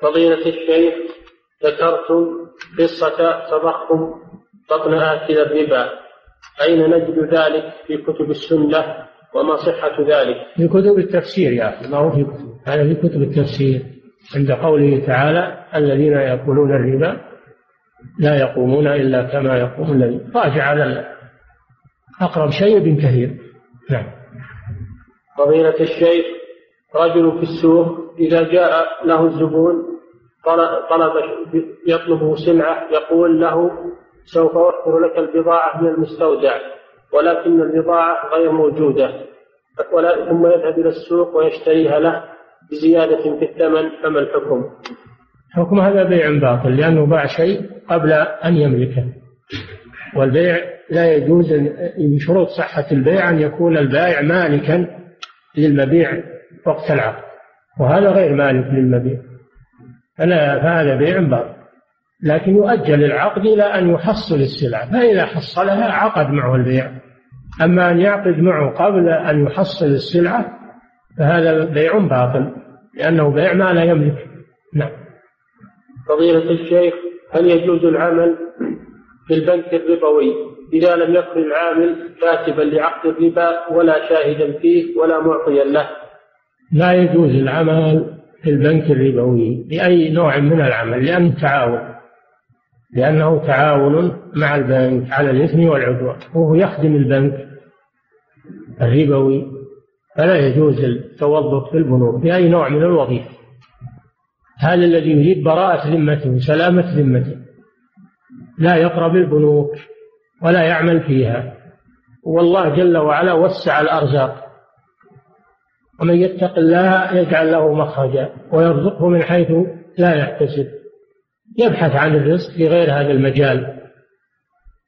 فضيلة الشيخ ذكرتم قصة تضخم بطن آكل الربا. أين نجد ذلك في كتب السنة وما صحة ذلك؟ في كتب التفسير يا أخي ما هو في كتب هذا في كتب التفسير عند قوله تعالى الذين يأكلون الربا لا يقومون إلا كما يقوم الذي راجع على أقرب شيء ابن كثير. نعم. فضيلة الشيخ رجل في السوق إذا جاء له الزبون طلب يطلب سلعة يقول له سوف أوفر لك البضاعة من المستودع ولكن البضاعة غير موجودة ثم يذهب إلى السوق ويشتريها له بزيادة في الثمن فما الحكم؟ حكم هذا بيع باطل لأنه باع شيء قبل أن يملكه. والبيع لا يجوز من شروط صحة البيع أن يكون البائع مالكا للمبيع وقت العقد. وهذا غير مالك للمبيع. فهذا بيع باطل. لكن يؤجل العقد إلى أن يحصل السلعة. فإذا حصلها عقد معه البيع. أما أن يعقد معه قبل أن يحصل السلعة فهذا بيع باطل لأنه بيع ما لا يملك. نعم. فضيلة الشيخ هل يجوز العمل في البنك الربوي إذا لم يكن العامل كاتبا لعقد الربا ولا شاهدا فيه ولا معطيا له؟ لا يجوز العمل في البنك الربوي بأي نوع من العمل لأنه تعاون لأنه تعاون مع البنك على الإثم والعدوان وهو يخدم البنك الربوي. فلا يجوز التوظف في البنوك بأي نوع من الوظيفة. هذا الذي يريد براءة ذمته وسلامة ذمته. لا يقرب البنوك ولا يعمل فيها. والله جل وعلا وسع الأرزاق. ومن يتق الله يجعل له مخرجا ويرزقه من حيث لا يحتسب. يبحث عن الرزق في غير هذا المجال.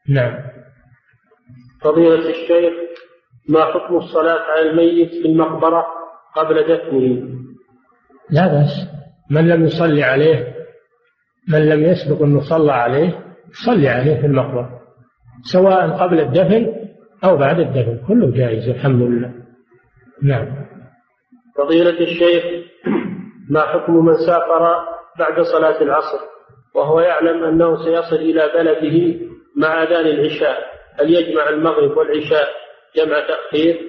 نعم. فضيلة الشيخ ما حكم الصلاة على الميت في المقبرة قبل دفنه؟ لا بأس. من لم يصلي عليه من لم يسبق أنه صلى عليه صلي عليه في المقبرة سواء قبل الدفن أو بعد الدفن. كله جائز الحمد لله. نعم. فضيلة الشيخ ما حكم من سافر بعد صلاة العصر وهو يعلم أنه سيصل إلى بلده مع أذان العشاء؟ هل يجمع المغرب والعشاء جمع تأخير؟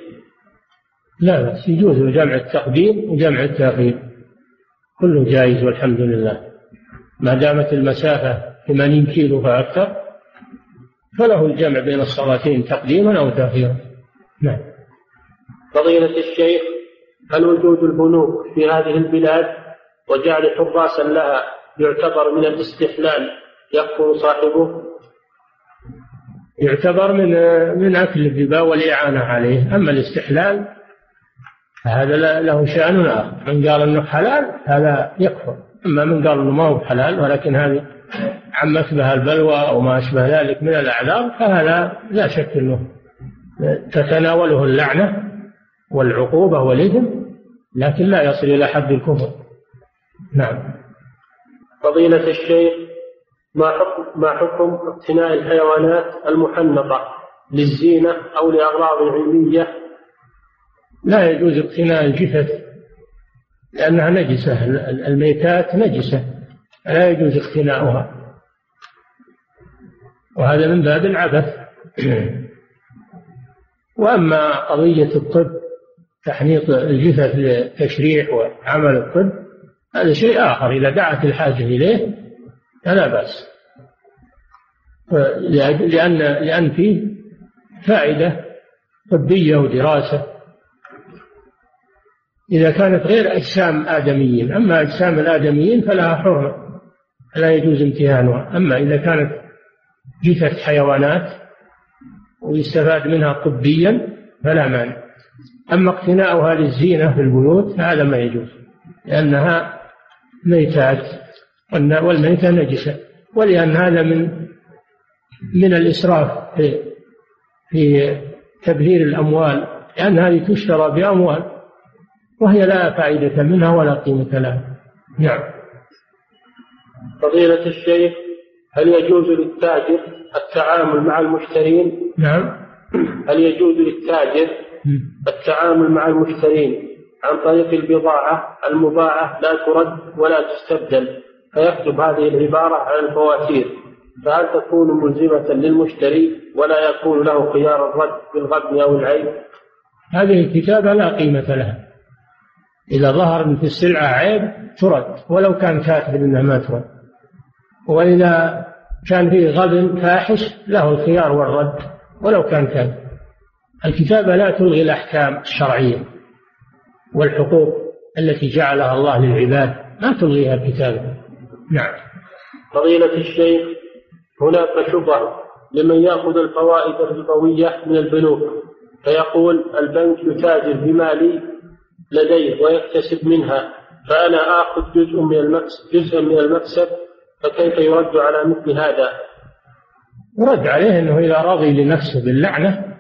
لا بس يجوز جمع التقديم وجمع التأخير كله جائز والحمد لله ما دامت المسافة 80 كيلو فأكثر فله الجمع بين الصلاتين تقديما أو تأخيرا نعم فضيلة الشيخ هل وجود البنوك في هذه البلاد وجعل حراسا لها يعتبر من الاستحلال يكفر صاحبه؟ يعتبر من من أكل الربا والإعانة عليه. أما الاستحلال فهذا له شأن آخر. من قال أنه حلال هذا يكفر. أما من قال أنه ما هو حلال ولكن هذه عما أشبه البلوى أو ما أشبه ذلك من الأعذار فهذا لا شك أنه تتناوله اللعنة والعقوبة والإثم لكن لا يصل إلى حد الكفر. نعم. فضيلة الشيخ ما حكم ما حكم اقتناء الحيوانات المحنطة للزينة أو لأغراض علمية؟ لا يجوز اقتناء الجثث لأنها نجسة الميتات نجسة لا يجوز اقتناؤها. وهذا من باب العبث. [clears throat] وأما قضية الطب تحنيط الجثث للتشريح وعمل الطب هذا شيء آخر. إذا دعت الحاجة إليه فلا بأس. لأن لأن فيه فائدة طبية ودراسة. إذا كانت غير أجسام آدميين أما أجسام الآدميين فلها حرمة لا يجوز امتهانها. أما إذا كانت جثث حيوانات ويستفاد منها طبيا فلا مانع. أما اقتناؤها للزينة في البيوت فهذا ما يجوز لأنها ميتات. والميتة نجسة. ولأن هذا من من الإسراف في في تبذير الأموال. لأن هذه تشترى بأموال. وهي لا فائدة منها ولا قيمة لها. نعم. فضيلة الشيخ هل يجوز للتاجر التعامل مع المشترين؟ نعم. هل يجوز للتاجر التعامل مع المشترين عن طريق البضاعة المباعة لا ترد ولا تستبدل؟ فيكتب هذه العبارة على الفواتير فهل تكون ملزمة للمشتري ولا يكون له خيار الرد بالغبن أو العيب؟ هذه الكتابة لا قيمة لها. إذا ظهر في السلعة عيب ترد ولو كان كاتب أنها ما ترد. وإذا كان فيه غبن فاحش له الخيار والرد ولو كان كاتب. الكتابة لا تلغي الأحكام الشرعية والحقوق التي جعلها الله للعباد ما تلغيها الكتابة. نعم فضيلة الشيخ هناك شبهة لمن يأخذ الفوائد الربوية من البنوك فيقول البنك يتاجر بمالي لديه ويكتسب منها فأنا آخذ جزء من المكسب جزءا من المكسب فكيف يرد على مثل هذا؟ يرد عليه أنه إذا رضي لنفسه باللعنة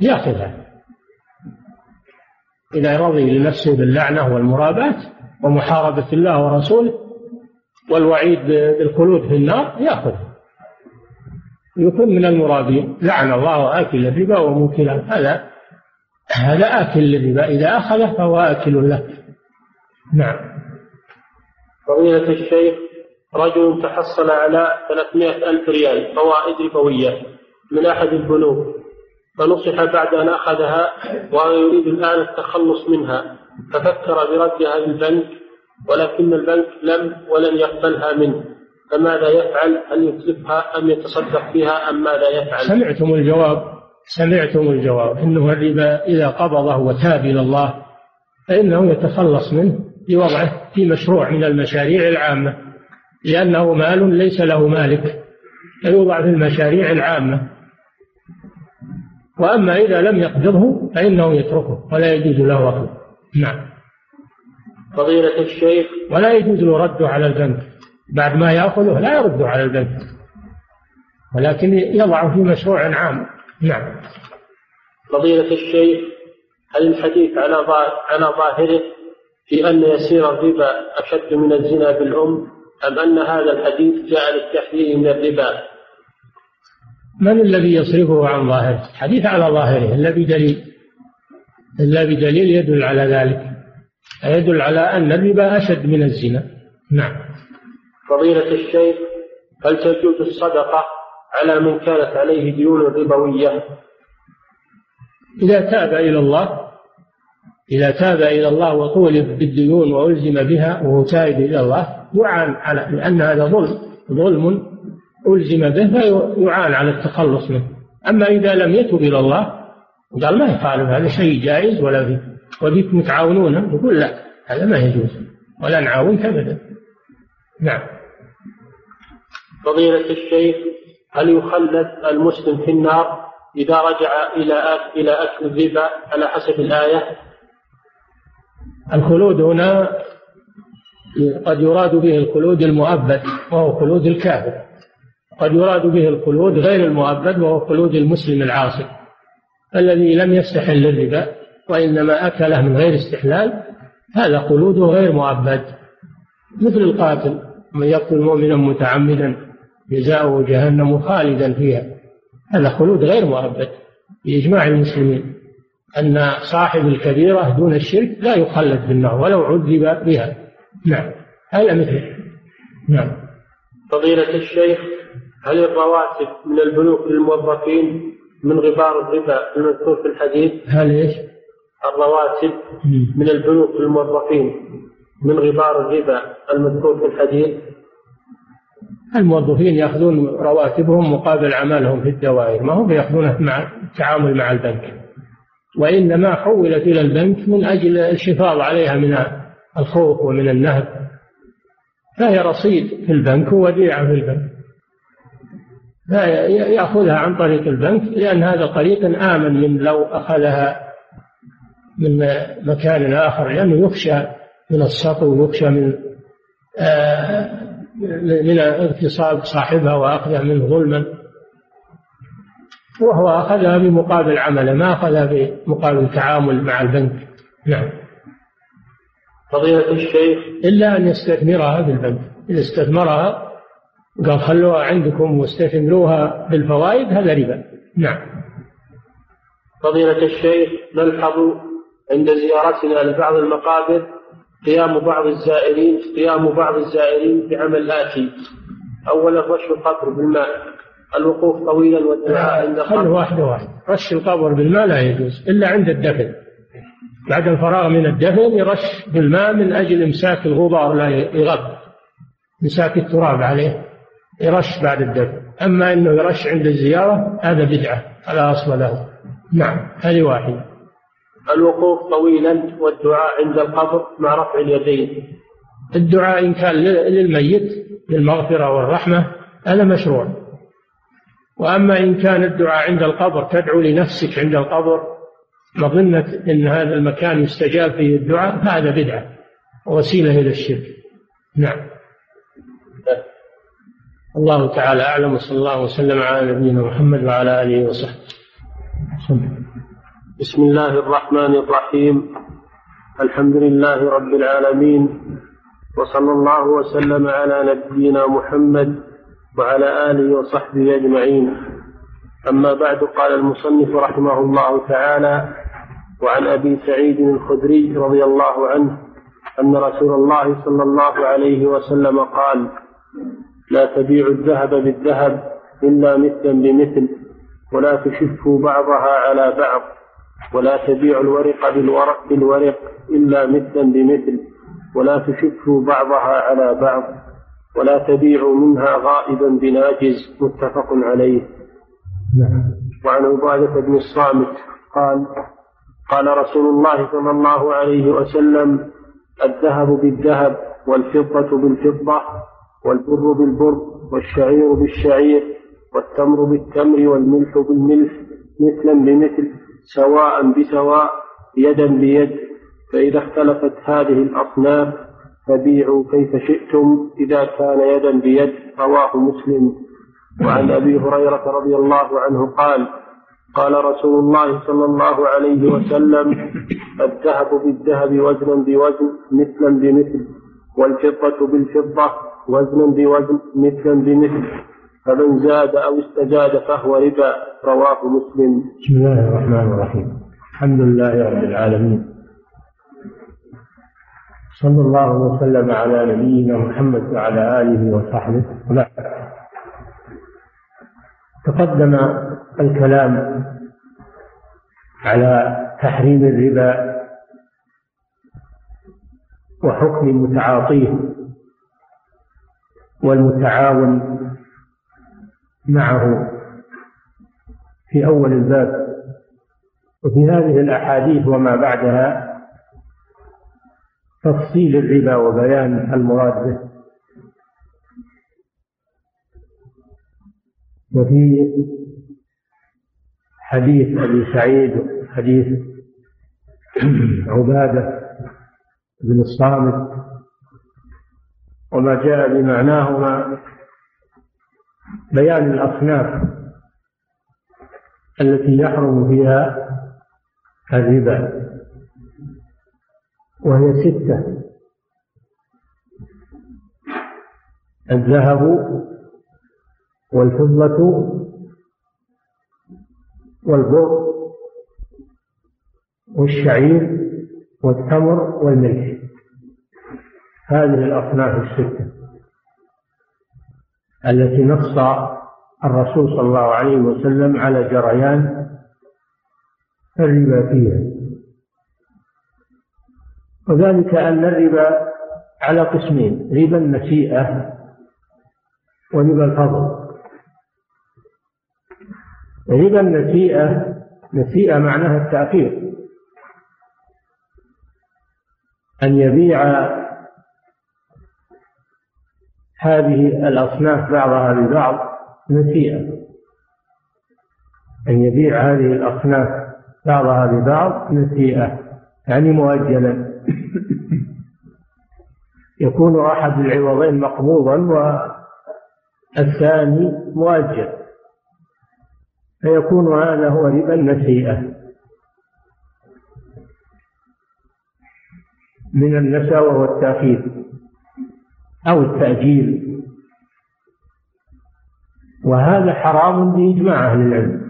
يأخذها إذا رضي لنفسه باللعنة والمراباة ومحاربة الله ورسوله والوعيد بالخلود في النار يأخذ. يكون من المرابين لعن الله آكل الربا وموكله هذا هذا آكل الربا. إذا أخذه فهو آكل له. نعم. فضيلة الشيخ رجل تحصل على 300 ألف ريال فوائد ربوية من أحد البنوك فنصح بعد أن أخذها ويريد الآن التخلص منها ففكر بردها للبنك ولكن البنك لم ولن يقبلها منه. فماذا يفعل؟ هل يتلفها أم يتصدق فيها؟ أم ماذا يفعل؟ سمعتم الجواب. سمعتم الجواب. إنه الربا إذا قبضه وتاب إلى الله فإنه يتخلص منه بوضعه في مشروع من المشاريع العامة. لأنه مال ليس له مالك فيوضع في المشاريع العامة. وأما إذا لم يقدره فإنه يتركه ولا يجوز له أخذه نعم. فضيلة الشيخ. ولا يجوز له رده على البنك. بعد ما يأخذه لا يرده على البنك. ولكن يضعه في مشروع عام. نعم. فضيلة الشيخ هل الحديث على على ظاهره في أن يسير الربا أشد من الزنا بالأم أم أن هذا الحديث جاء للتحذير من الربا؟ من الذي يصرفه عن ظاهره؟ حديث على ظاهره. إلا بدليل. إلا بدليل يدل على ذلك. يدل على أن الربا أشد من الزنا. نعم. فضيلة الشيخ هل تجوز الصدقة على من كانت عليه ديون ربوية؟ إذا تاب إلى الله إذا تاب إلى الله وطولب بالديون وألزم بها وهو تائب إلى الله يعان على لأن هذا ظلم ظلم ألزم به فيعان على التخلص منه. أما إذا لم يتب إلى الله قال ما يخالف هذا شيء جائز ولا فيه. وبيك متعاونون؟ يقول لا هذا ما يجوز. ولا نعاونك أبدا. نعم. فضيلة الشيخ هل يخلد المسلم في النار إذا رجع إلى إلى أكل الربا على حسب الآية؟ الخلود هنا قد يراد به الخلود المؤبد وهو خلود الكافر. قد يراد به الخلود غير المؤبد وهو خلود المسلم العاصي الذي لم يستحل الربا. وإنما أكله من غير استحلال هذا خلوده غير مؤبد مثل القاتل من يقتل مؤمنا متعمدا جزاؤه جهنم خالدا فيها. هذا خلود غير مؤبد بإجماع المسلمين. أن صاحب الكبيرة دون الشرك لا يخلد في النار ولو عذب بها. نعم. هذا مثله نعم. فضيلة الشيخ هل الرواتب من البنوك للموظفين من غبار الربا المذكور في الحديث؟ هل إيش؟ الرواتب من البنوك للموظفين من غبار الربا المذكور في الحديث؟ الموظفين يأخذون رواتبهم مقابل عملهم في الدوائر ما هم يأخذونها مع التعامل مع البنك. وإنما حولت إلى البنك من أجل الحفاظ عليها من الخوف ومن النهب. فهي رصيد في البنك ووديعة في البنك. يأخذها عن طريق البنك لأن هذا طريق آمن من لو أخذها من مكان آخر لأنه يخشى من السطو ويخشى من آه من اغتصاب صاحبها وأخذها منه ظلما. وهو أخذها بمقابل عمله ما أخذها بمقابل تعامل مع البنك. نعم. فضيلة الشيخ. إلا أن يستثمرها بالبنك. إذا استثمرها قال خلوها عندكم واستثمروها بالفوائد هذا ربا. نعم. فضيلة الشيخ نلحظ عند زيارتنا لبعض المقابر قيام بعض الزائرين قيام بعض الزائرين بعمل الآتي أولا رش القبر بالماء. الوقوف طويلا والدعاء عند خله واحدة واحدة. رش القبر بالماء لا يجوز إلا عند الدفن. بعد الفراغ من الدفن يرش بالماء من أجل إمساك الغبار لا يغب. إمساك التراب عليه يرش بعد الدفن. أما أنه يرش عند الزيارة هذا بدعة. على أصل له. نعم هذه واحدة. الوقوف طويلا والدعاء عند القبر مع رفع اليدين. الدعاء إن كان للميت للمغفرة والرحمة هذا مشروع. وأما إن كان الدعاء عند القبر تدعو لنفسك عند القبر مظنة أن هذا المكان يستجاب فيه الدعاء فهذا بدعة ووسيلة إلى الشرك. نعم. الله تعالى أعلم وصلى الله وسلم على نبينا محمد وعلى آله وصحبه. بسم الله الرحمن الرحيم. الحمد لله رب العالمين. وصلى الله وسلم على نبينا محمد وعلى آله وصحبه أجمعين. أما بعد قال المصنف رحمه الله تعالى وعن أبي سعيد الخدري رضي الله عنه أن رسول الله صلى الله عليه وسلم قال لا تبيع الذهب بالذهب إلا مثلا بمثل ولا تشفوا بعضها على بعض. ولا تبيع الورق بالورق بالورق إلا مثلا بمثل ولا تشفوا بعضها على بعض ولا تبيعوا منها غائبا بناجز متفق عليه نعم. وعن عبادة بن الصامت قال قال رسول الله صلى الله عليه وسلم الذهب بالذهب والفضة بالفضة والبر بالبر والشعير بالشعير والتمر بالتمر والملح بالملح مثلا بمثل سواء بسواء يدا بيد. فإذا اختلفت هذه الأصناف فبيعوا كيف شئتم. إذا كان يدا بيد رواه مسلم. وعن أبي هريرة رضي الله عنه قال قال رسول الله صلى الله عليه وسلم الذهب بالذهب وزنا بوزن مثلا بمثل والفضة بالفضة وزنا بوزن مثلا بمثل. فمن زاد أو استزاد فهو ربا. رواه مسلم. بسم الله الرحمن الرحيم. الحمد لله رب العالمين. صلى الله وسلم على نبينا محمد وعلى آله وصحبه. وبعد. تقدم الكلام على تحريم الربا وحكم متعاطيه والمتعاون معه في أول الباب وفي هذه الأحاديث وما بعدها تفصيل الربا وبيان المراد به. وفي حديث أبي سعيد حديث عبادة بن الصامت وما جاء بمعناهما بيان الأصناف التي يحرم فيها الربا وهي ستة. الذهب والفضة والبر والشعير والتمر والملح. هذه الأصناف الستة. التي نص الرسول صلى الله عليه وسلم على جريان الربا فيها. وذلك أن الربا على قسمين ربا النسيئة وربا الفضل. ربا النسيئة نسيئة معناها التأخير. أن يبيع هذه الأصناف بعضها ببعض نسيئة. أن يبيع هذه الأصناف بعضها ببعض نسيئة يعني مؤجلا [coughs] يكون أحد العوضين مقبوضا والثاني مؤجل. فيكون هذا هو ربا النسيئة من النسى وهو التأخير. أو التأجيل. وهذا حرام بإجماع أهل العلم.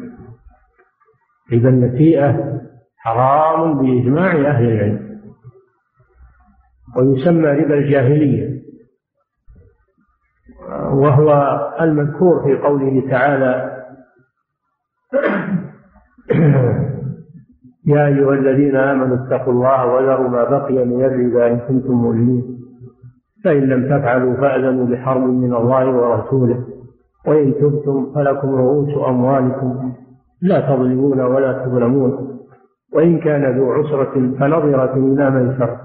ربا النسيئة حرام بإجماع أهل العلم. ويسمى ربا الجاهلية. وهو المذكور في قوله تعالى يا أيها الذين آمنوا اتقوا الله وذروا ما بقي من الربا إن كنتم مؤمنين. فإن لم تفعلوا فأذنوا بحرب من الله ورسوله. وإن تبتم فلكم رؤوس أموالكم. لا تظلمون ولا تظلمون. وإن كان ذو عسرة فنظرة إلى ميسرة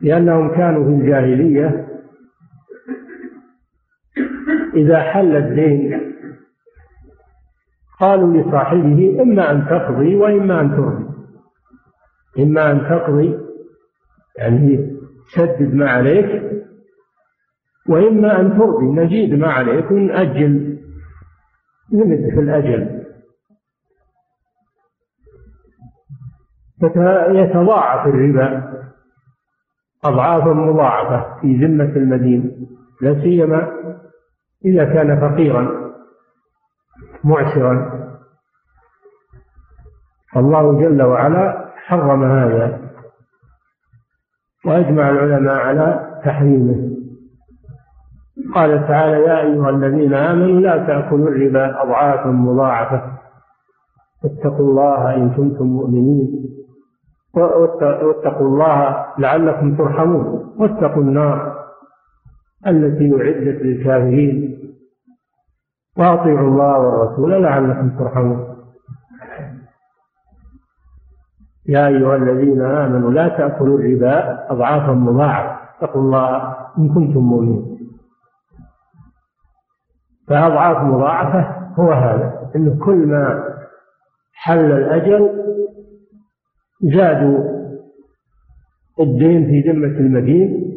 لأنهم كانوا في الجاهلية إذا حل الدين قالوا لصاحبه إما أن تقضي وإما أن ترضي. إما أن تقضي يعني سدد ما عليك وإما أن ترضي نزيد ما عليك ونأجل. نمد في الأجل؟ فيتضاعف الربا. أضعافا مضاعفة في ذمة المدين. لا سيما إذا كان فقيرا معسرا. الله جل وعلا حرم هذا. وأجمع العلماء على تحريمه. قال تعالى يا أيها الذين آمنوا لا تأكلوا الربا أضعافا مضاعفة. اتقوا الله إن كنتم مؤمنين. واتقوا الله لعلكم ترحمون. واتقوا النار التي أعدت للكافرين. وأطيعوا الله والرسول لعلكم ترحمون. يا أيها الذين آمنوا لا تأكلوا الربا أضعافا مضاعفة اتقوا الله إن كنتم مؤمنين. فأضعاف مضاعفة هو هذا إن كل ما حل الأجل زادوا الدين في ذمة المدين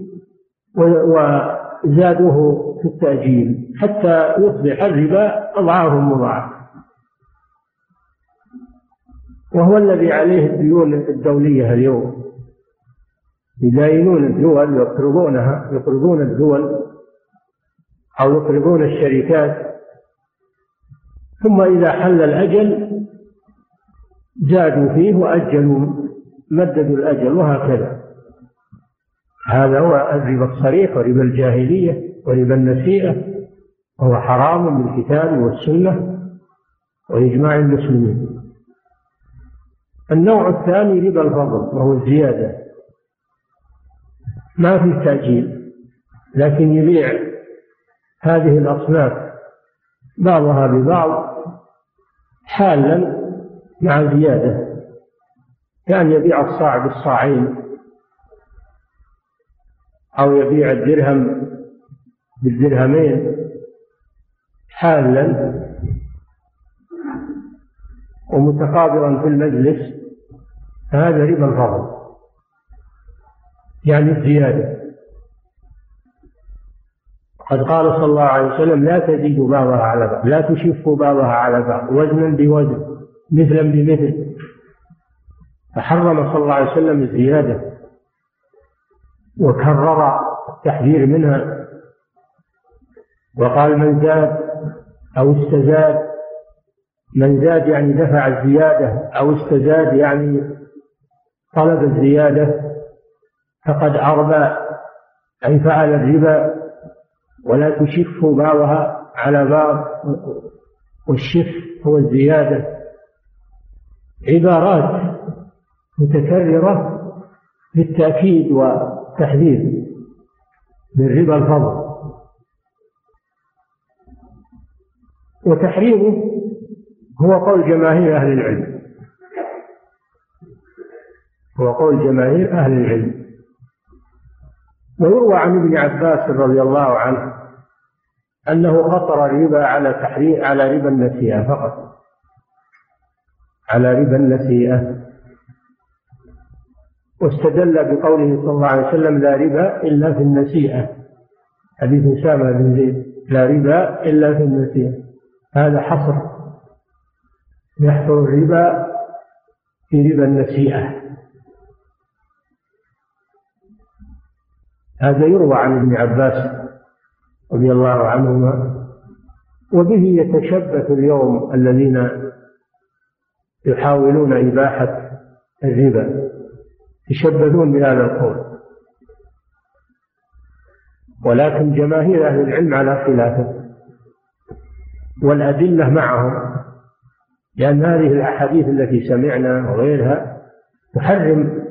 وزادوه في التأجيل حتى يصبح الربا أضعاف مضاعفة. وهو الذي عليه الديون الدولية اليوم. يداينون الدول يقرضونها يقرضون الدول أو يقرضون الشركات. ثم إذا حل الأجل زادوا فيه وأجلوا مددوا الأجل وهكذا. هذا هو الربا الصريح وربا الجاهلية وربا النسيئة وهو حرام بالكتاب والسنة وإجماع المسلمين. النوع الثاني ربا الفضل وهو الزيادة ما في تأجيل لكن يبيع هذه الأصناف بعضها ببعض حالا مع زيادة. كان يبيع الصاع بالصاعين أو يبيع الدرهم بالدرهمين حالا ومتقابلا في المجلس فهذا ربا الفضل يعني الزيادة قد قال صلى الله عليه وسلم لا تزيدوا بعضها على بعض لا تشفوا بعضها على بعض وزنا بوزن مثلا بمثل. فحرم صلى الله عليه وسلم الزيادة. وكرر التحذير منها. وقال من زاد أو استزاد من زاد يعني دفع الزيادة أو استزاد يعني طلب الزيادة فقد أربى أي فعل الربا ولا تشف بعضها على بعض. والشف هو الزيادة. عبارات متكررة للتأكيد والتحذير من ربا الفضل. وتحريمه هو قول جماهير أهل العلم. هو قول جماهير أهل العلم. ويروى عن ابن عباس رضي الله عنه أنه قصر الربا على تحريم على ربا النسيئة فقط. على ربا النسيئة. واستدل بقوله صلى الله عليه وسلم لا ربا إلا في النسيئة. حديث أسامة بن زيد. لا ربا إلا في النسيئة. هذا حصر. يحصل الربا في ربا النسيئة. هذا يروى عن ابن عباس رضي الله عنهما وبه يتشبث اليوم الذين يحاولون إباحة الربا يشبهون بهذا القول. ولكن جماهير أهل العلم على خلافه والأدلة معهم لأن هذه الأحاديث التي سمعنا وغيرها تحرم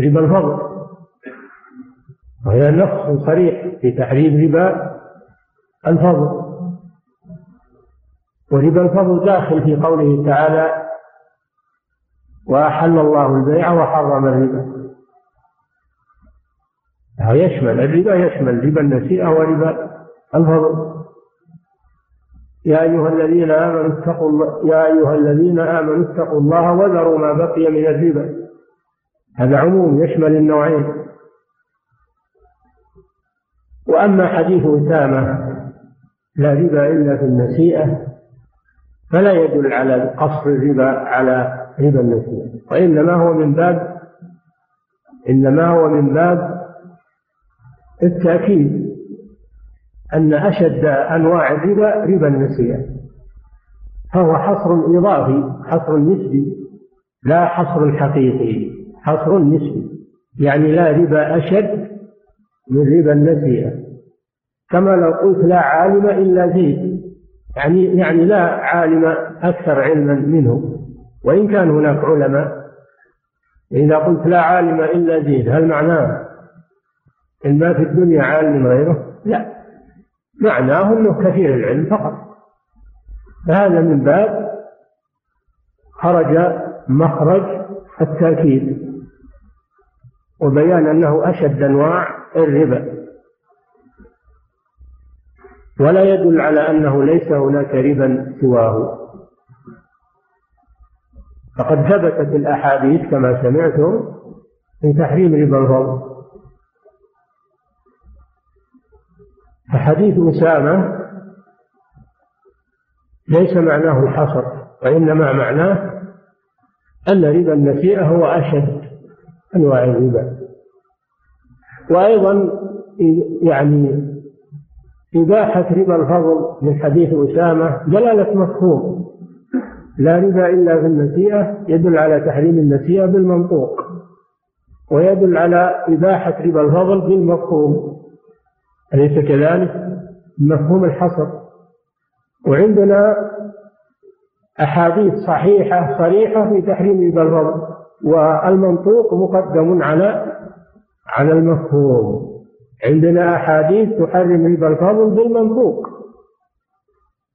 ربا الفضل وهي نص صريح في تحريم ربا الفضل. وربا الفضل داخل في قوله تعالى وأحل الله البيع وحرم الربا. يشمل الربا يشمل ربا النسيئة وربا الفضل. يا أيها الذين آمنوا اتقوا الله يا أيها الذين آمنوا اتقوا الله وذروا ما بقي من الربا. هذا عموم يشمل النوعين. وأما حديث أسامة لا ربا إلا في النسيئة فلا يدل على قصر الربا على ربا النسيئة وإنما هو من باب إنما هو من باب التأكيد. أن أشد أنواع الربا ربا النسيئة. فهو حصر إضافي حصر نسبي لا حصر حقيقي حصر نسبي. يعني لا ربا أشد من ربا النسيئة. كما لو قلت لا عالم إلا زيد يعني يعني لا عالم أكثر علما منه. وإن كان هناك علماء إذا قلت لا عالم إلا زيد هل معناه إن ما في الدنيا عالم غيره؟ لا. معناه أنه كثير العلم فقط. فهذا من باب خرج مخرج التأكيد وبيان أنه أشد أنواع الربا. ولا يدل على أنه ليس هناك ربا سواه. فقد ثبتت الأحاديث كما سمعتم في تحريم ربا الفضل فحديث أسامة ليس معناه الحصر وإنما معناه أن ربا النسيئة هو أشد أنواع الربا. وأيضا يعني إباحة ربا الفضل من حديث أسامة دلالة مفهوم. لا ربا إلا في النسيئة يدل على تحريم النسيئة بالمنطوق ويدل على إباحة ربا الفضل بالمفهوم. أليس كذلك؟ مفهوم الحصر. وعندنا أحاديث صحيحة صريحة في تحريم الفضل والمنطوق مقدم على على المفهوم. عندنا أحاديث تحرم الفضل بالمنطوق.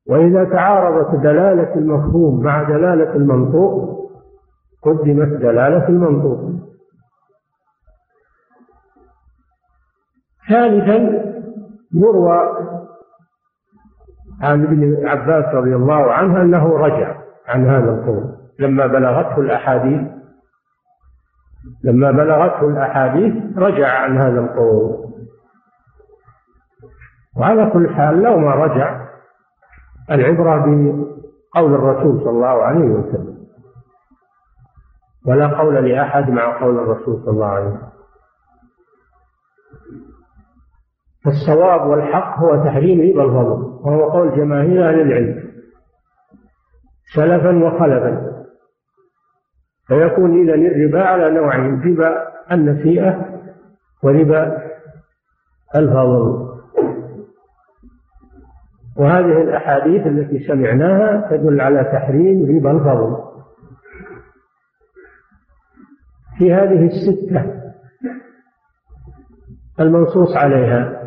وإذا تعارضت دلالة المفهوم مع دلالة المنطوق قدمت دلالة المنطوق. ثالثا يروى عن ابن عباس رضي الله عنه أنه رجع عن هذا القول لما بلغته الأحاديث لما بلغته الأحاديث رجع عن هذا القول وعلى كل حال لو ما رجع العبرة بقول الرسول صلى الله عليه وسلم ولا قول لأحد مع قول الرسول صلى الله عليه وسلم. فالصواب والحق هو تحريم ربا الفضل وهو قول جماهير أهل العلم. سلفا وخلفا. فيكون إذا الربا على نوعين ربا النسيئة وربا الفضل. وهذه الأحاديث التي سمعناها تدل على تحريم ربا الفضل. في هذه الستة المنصوص عليها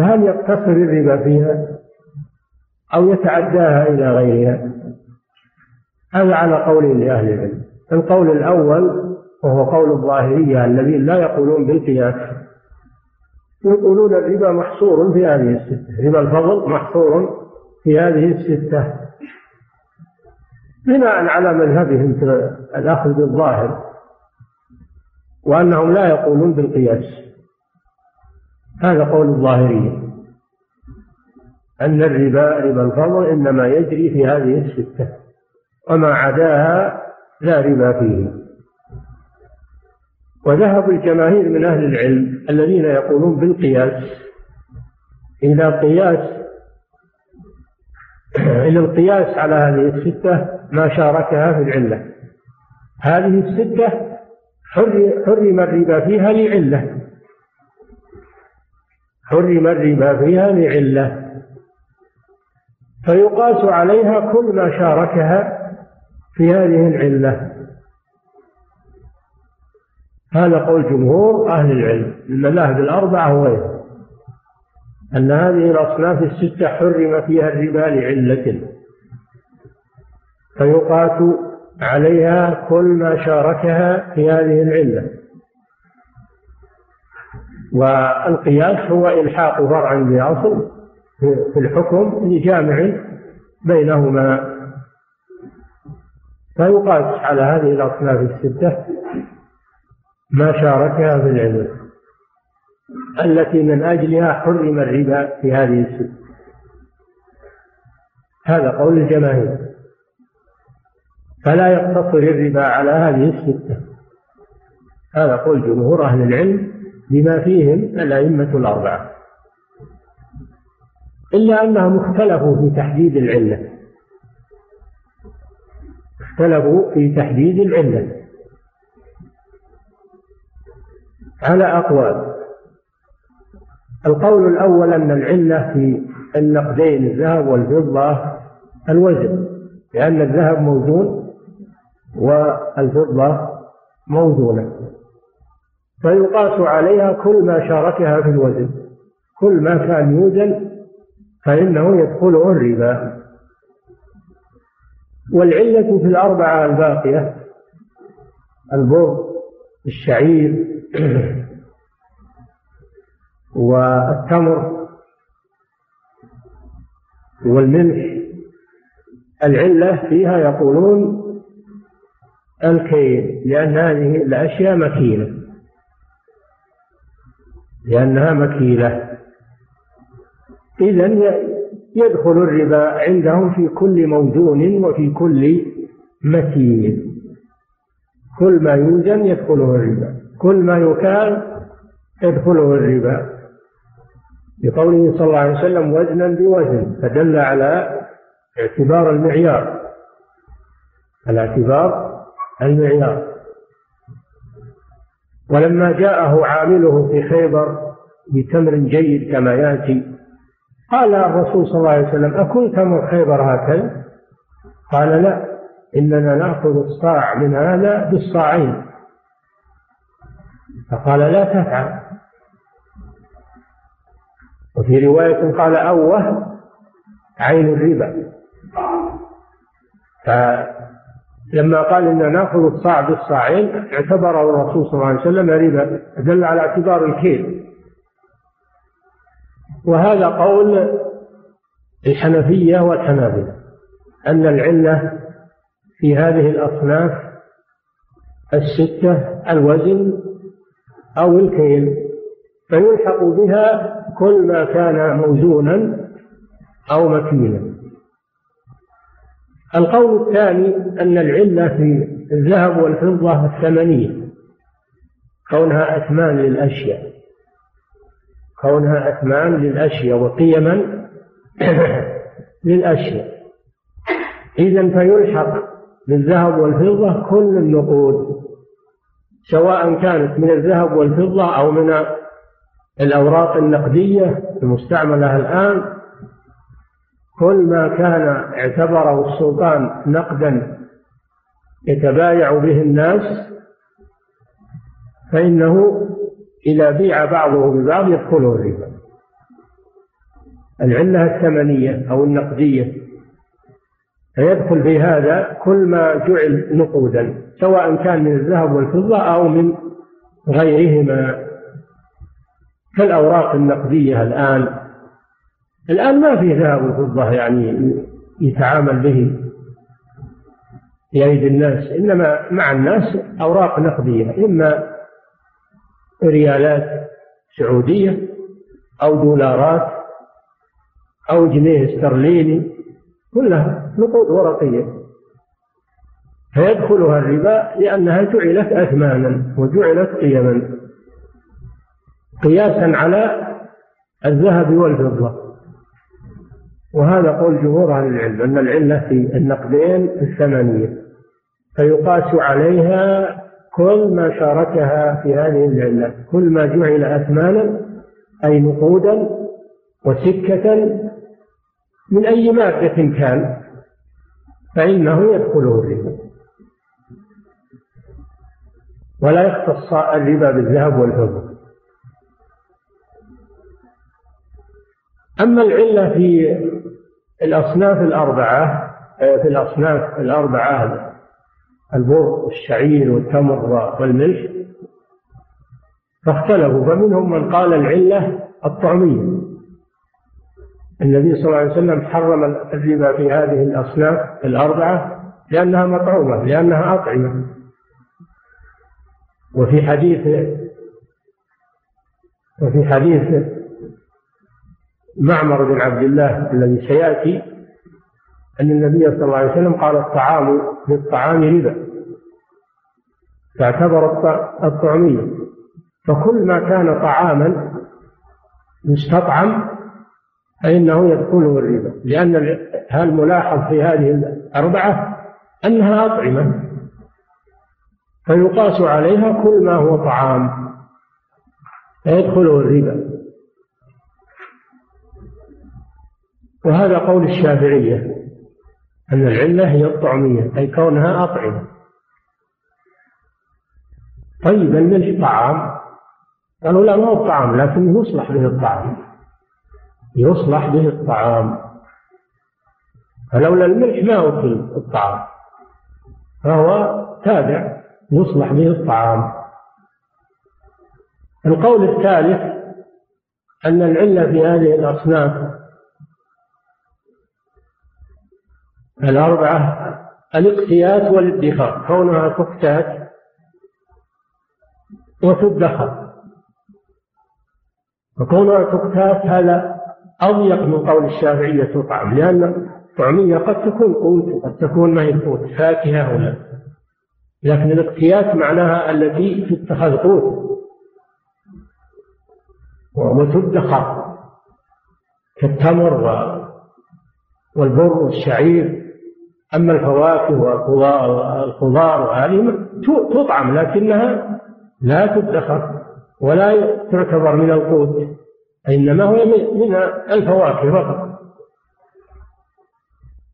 فهل يقتصر الربا فيها أو يتعداها إلى غيرها؟ هذا على قول لأهل العلم. القول الأول وهو قول الظاهرية الذين لا يقولون بالقياس. يقولون الربا محصور في هذه الستة. ربا الفضل محصور في هذه الستة. بناء على مذهبهم في الأخذ بالظاهر وأنهم لا يقولون بالقياس. هذا قول الظاهرية. أن الربا ربا الفضل إنما يجري في هذه الستة وما عداها لا ربا فيه وذهب الجماهير من أهل العلم الذين يقولون بالقياس. إلى قياس إن القياس على هذه الستة ما شاركها في العلة. هذه الستة حرم الربا فيها لعلة حرم الربا فيها لعلة فيقاس عليها كل ما شاركها في هذه العلة. هذا قول جمهور أهل العلم. المذاهب الأربعة وغيرها أن هذه الأصناف الستة حرم فيها الربا لعلة. فيقاس عليها كل ما شاركها في هذه العلة. والقياس هو إلحاق فرع بأصل في الحكم لجامع بينهما. فيقاس على هذه الأصناف الستة ما شاركها في العلم التي من أجلها حرم الربا في هذه الستة هذا قول الجماهير. فلا يقتصر الربا على هذه الستة. هذا قول جمهور أهل العلم. بما فيهم الأئمة الأربعة. إلا أنهم اختلفوا في تحديد العلة. اختلفوا في تحديد العلة. على أقوال. القول الأول أن العلة في النقدين الذهب والفضة الوزن لأن الذهب موزون والفضة موزونة. فيقاس عليها كل ما شاركها في الوزن. كل ما كان يوزن فإنه يدخله الربا. والعلة في الأربعة الباقية البر الشعير [clears throat] والتمر والملح. العلة فيها يقولون الكيل لأن هذه الأشياء مكينة. لأنها مكيلة. إذا يدخل الربا عندهم في كل موزون وفي كل مكين كل ما يوزن يدخله الربا. كل ما يكال يدخله الربا. لقوله صلى الله عليه وسلم وزنا بوزن فدل على اعتبار المعيار. على اعتبار المعيار. ولما جاءه عامله في خيبر بتمر جيد كما يأتي قال الرسول صلى الله عليه وسلم أكن تمر خيبر هكذا؟ قال لا إننا نأخذ الصاع من هذا بالصاعين. فقال لا تفعل. وفي رواية قال أوه عين الربا. لما قال إننا نأخذ الصاع بالصاعين اعتبر الرسول صلى الله عليه وسلم ربا دل على اعتبار الكيل. وهذا قول الحنفية والحنابلة أن العلة في هذه الأصناف الستة الوزن أو الكيل فيلحق بها كل ما كان موزونا أو مكينا. القول الثاني أن العلة في الذهب والفضة الثمنية كونها أثمان للأشياء كونها أثمان للأشياء وقيما [coughs] للأشياء. إذا فيلحق بالذهب والفضة كل النقود سواء كانت من الذهب والفضة أو من الأوراق النقدية المستعملة الآن كل ما كان اعتبره السلطان نقدا يتبايع به الناس فإنه إذا بيع بعضه ببعض يدخله الربا. العلة الثمنية أو النقدية فيدخل في هذا كل ما جعل نقودا سواء كان من الذهب والفضة أو من غيرهما. كالأوراق النقدية الآن الآن ما في ذهب وفضة يعني يتعامل به في أيدي الناس إنما مع الناس أوراق نقدية إما ريالات سعودية أو دولارات أو جنيه استرليني كلها نقود ورقية. فيدخلها الربا لأنها جعلت أثمانا وجعلت قيما. قياسا على الذهب والفضة. وهذا قول جمهور أهل العلم أن العلة في النقدين الثمانية فيقاس عليها كل ما شاركها في هذه العلة كل ما جعل أثمانا أي نقودا وسكة من أي مادة كان فإنه يدخله الربا. ولا يختص الربا بالذهب والفضة. أما العلة في الأصناف الأربعة في الأصناف الأربعة البر والشعير والتمر والملح فاختلفوا. فمنهم من قال العلة الطعمية. النبي صلى الله عليه وسلم حرم الربا في هذه الأصناف الأربعة لأنها مطعومة لأنها أطعمة. وفي حديث وفي حديث معمر بن عبد الله الذي سيأتي أن النبي صلى الله عليه وسلم قال الطعام للطعام ربا. فاعتبر الطعمية فكل ما كان طعاما مستطعم فإنه يدخله الربا. لأن الملاحظ في هذه الأربعة؟ أنها أطعمة. فيقاس عليها كل ما هو طعام. فيدخله الربا. وهذا قول الشافعية أن العلة هي الطعمية أي كونها أطعمة. طيب الملح طعام قالوا لا ما هو طعام لكن يصلح به الطعام. يصلح به الطعام. فلولا الملح ما أكل الطعام. فهو تابع يصلح به الطعام. القول الثالث أن العلة في هذه الأصناف الأربعة الاقتيات والادخار كونها تقتات وتدخر. وكونها تقتات هذا أضيق من قول الشافعية تطعم لأن الطعمية قد تكون قوت قد تكون ما هي قوت فاكهة ولا لكن الاقتيات معناها التي تتخذ قوت وتدخر كالتمر والبر والشعير. أما الفواكه والخضار وهذه تطعم لكنها لا تدخر ولا تعتبر من القوت إنما هو من الفواكه فقط.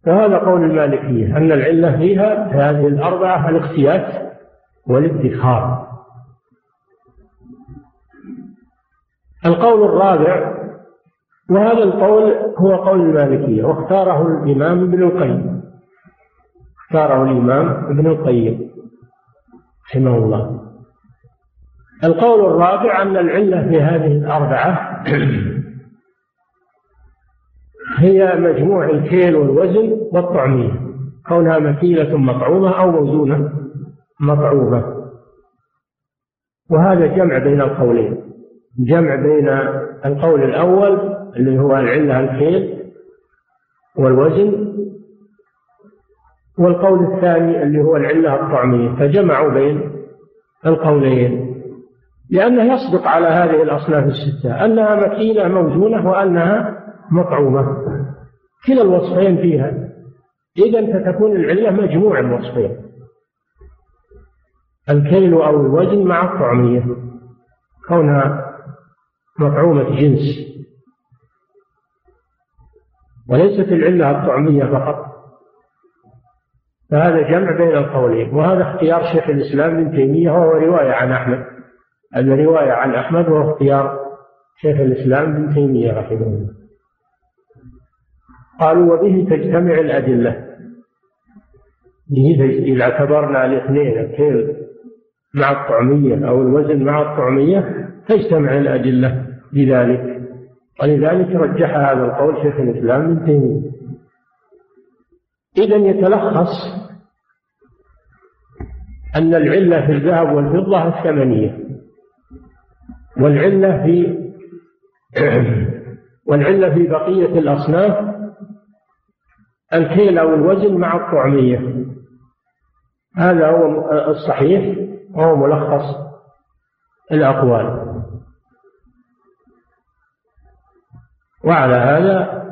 وهذا قول المالكية أن العلة فيها في هذه الأربعة الاختيات والادخار. القول الرابع وهذا القول هو قول المالكية واختاره الإمام ابن القيم. اختاره الإمام ابن القيم رحمه الله. القول الرابع أن العلة في هذه الأربعة [clears throat] هي مجموع الكيل والوزن والطعمية. كونها مكيلة مطعومة أو موزونة مطعومة. وهذا جمع بين القولين. جمع بين القول الأول اللي هو العلة الكيل والوزن والقول الثاني اللي هو العلة الطعمية فجمعوا بين القولين. لأنه يصدق على هذه الأصناف الستة أنها مكيلة موزونة وأنها مطعومة. كلا الوصفين فيها. إذا فتكون العلة مجموع الوصفين. الكيل أو الوزن مع الطعمية. كونها مطعومة جنس. وليست العلة الطعمية فقط. فهذا جمع بين القولين وهذا اختيار شيخ الإسلام ابن تيمية وهو رواية عن أحمد. هذا رواية عن أحمد وهو اختيار شيخ الإسلام ابن تيمية رحمه الله. قالوا وبه تجتمع الأدلة. به إذا اعتبرنا الاثنين الكيل مع الطعمية أو الوزن مع الطعمية تجتمع الأدلة بذلك. ولذلك رجح هذا القول شيخ الإسلام ابن تيمية. إذا يتلخص أن العلة في الذهب والفضة الثمنية والعلة في [clears throat] والعلة في بقية الأصناف الكيل أو الوزن مع الطعمية. هذا هو الصحيح وهو ملخص الأقوال. وعلى هذا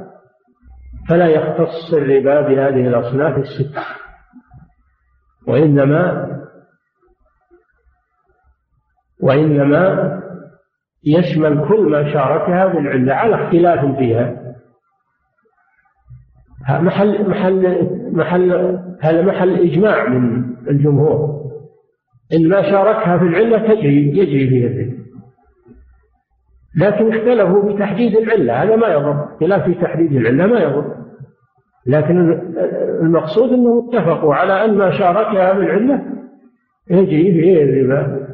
فلا يختص الربا بهذه الأصناف الستة. وإنما وإنما يشمل كل ما شاركها بالعلة على اختلاف فيها. محل محل محل هذا محل إجماع من الجمهور. إن ما شاركها في العلة تجري يجري فيه الربا لكن اختلفوا في تحديد العلة. هذا ما يضر. خلاف في تحديد العلة ما يضر. لكن المقصود أنهم اتفقوا على أن ما شاركها بالعلة يجري فيه الربا.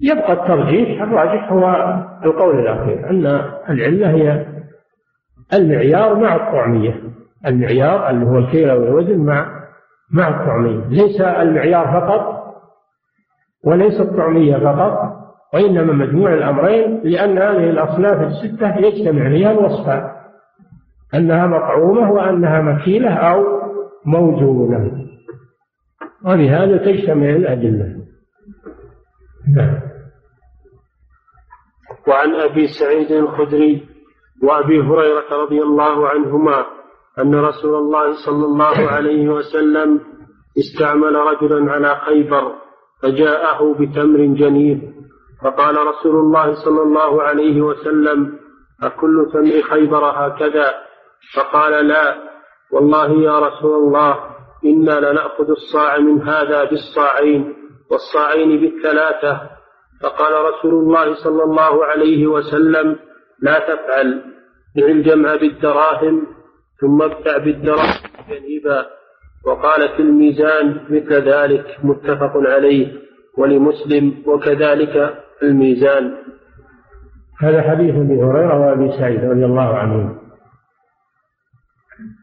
يبقى الترجيح الراجح هو القول الأخير أن العلة هي المعيار مع الطعمية. المعيار اللي هو الكيلة والوزن مع مع الطعمية. ليس المعيار فقط وليس الطعمية فقط. وإنما مجموع الأمرين لأن هذه الأصناف الستة يجتمع فيها الوصفان أنها مطعومة وأنها مكيلة أو موزونة وبهذا تجتمع الأدلة. نعم. وعن أبي سعيد الخدري وأبي هريرة رضي الله عنهما أن رسول الله صلى الله عليه وسلم استعمل رجلا على خيبر فجاءه بتمر جنيب. فقال رسول الله صلى الله عليه وسلم أكل تمر خيبر هكذا؟ فقال لا. والله يا رسول الله إنا لنأخذ الصاع من هذا بالصاعين والصاعين بالثلاثة. فقال رسول الله صلى الله عليه وسلم لا تفعل بع الجمع بالدراهم ثم ابتع بالدراهم جنيبا وقال في الميزان مثل ذلك متفق عليه ولمسلم وكذلك الميزان. هذا حديث أبي هريرة وأبي سعيد رضي الله عنهم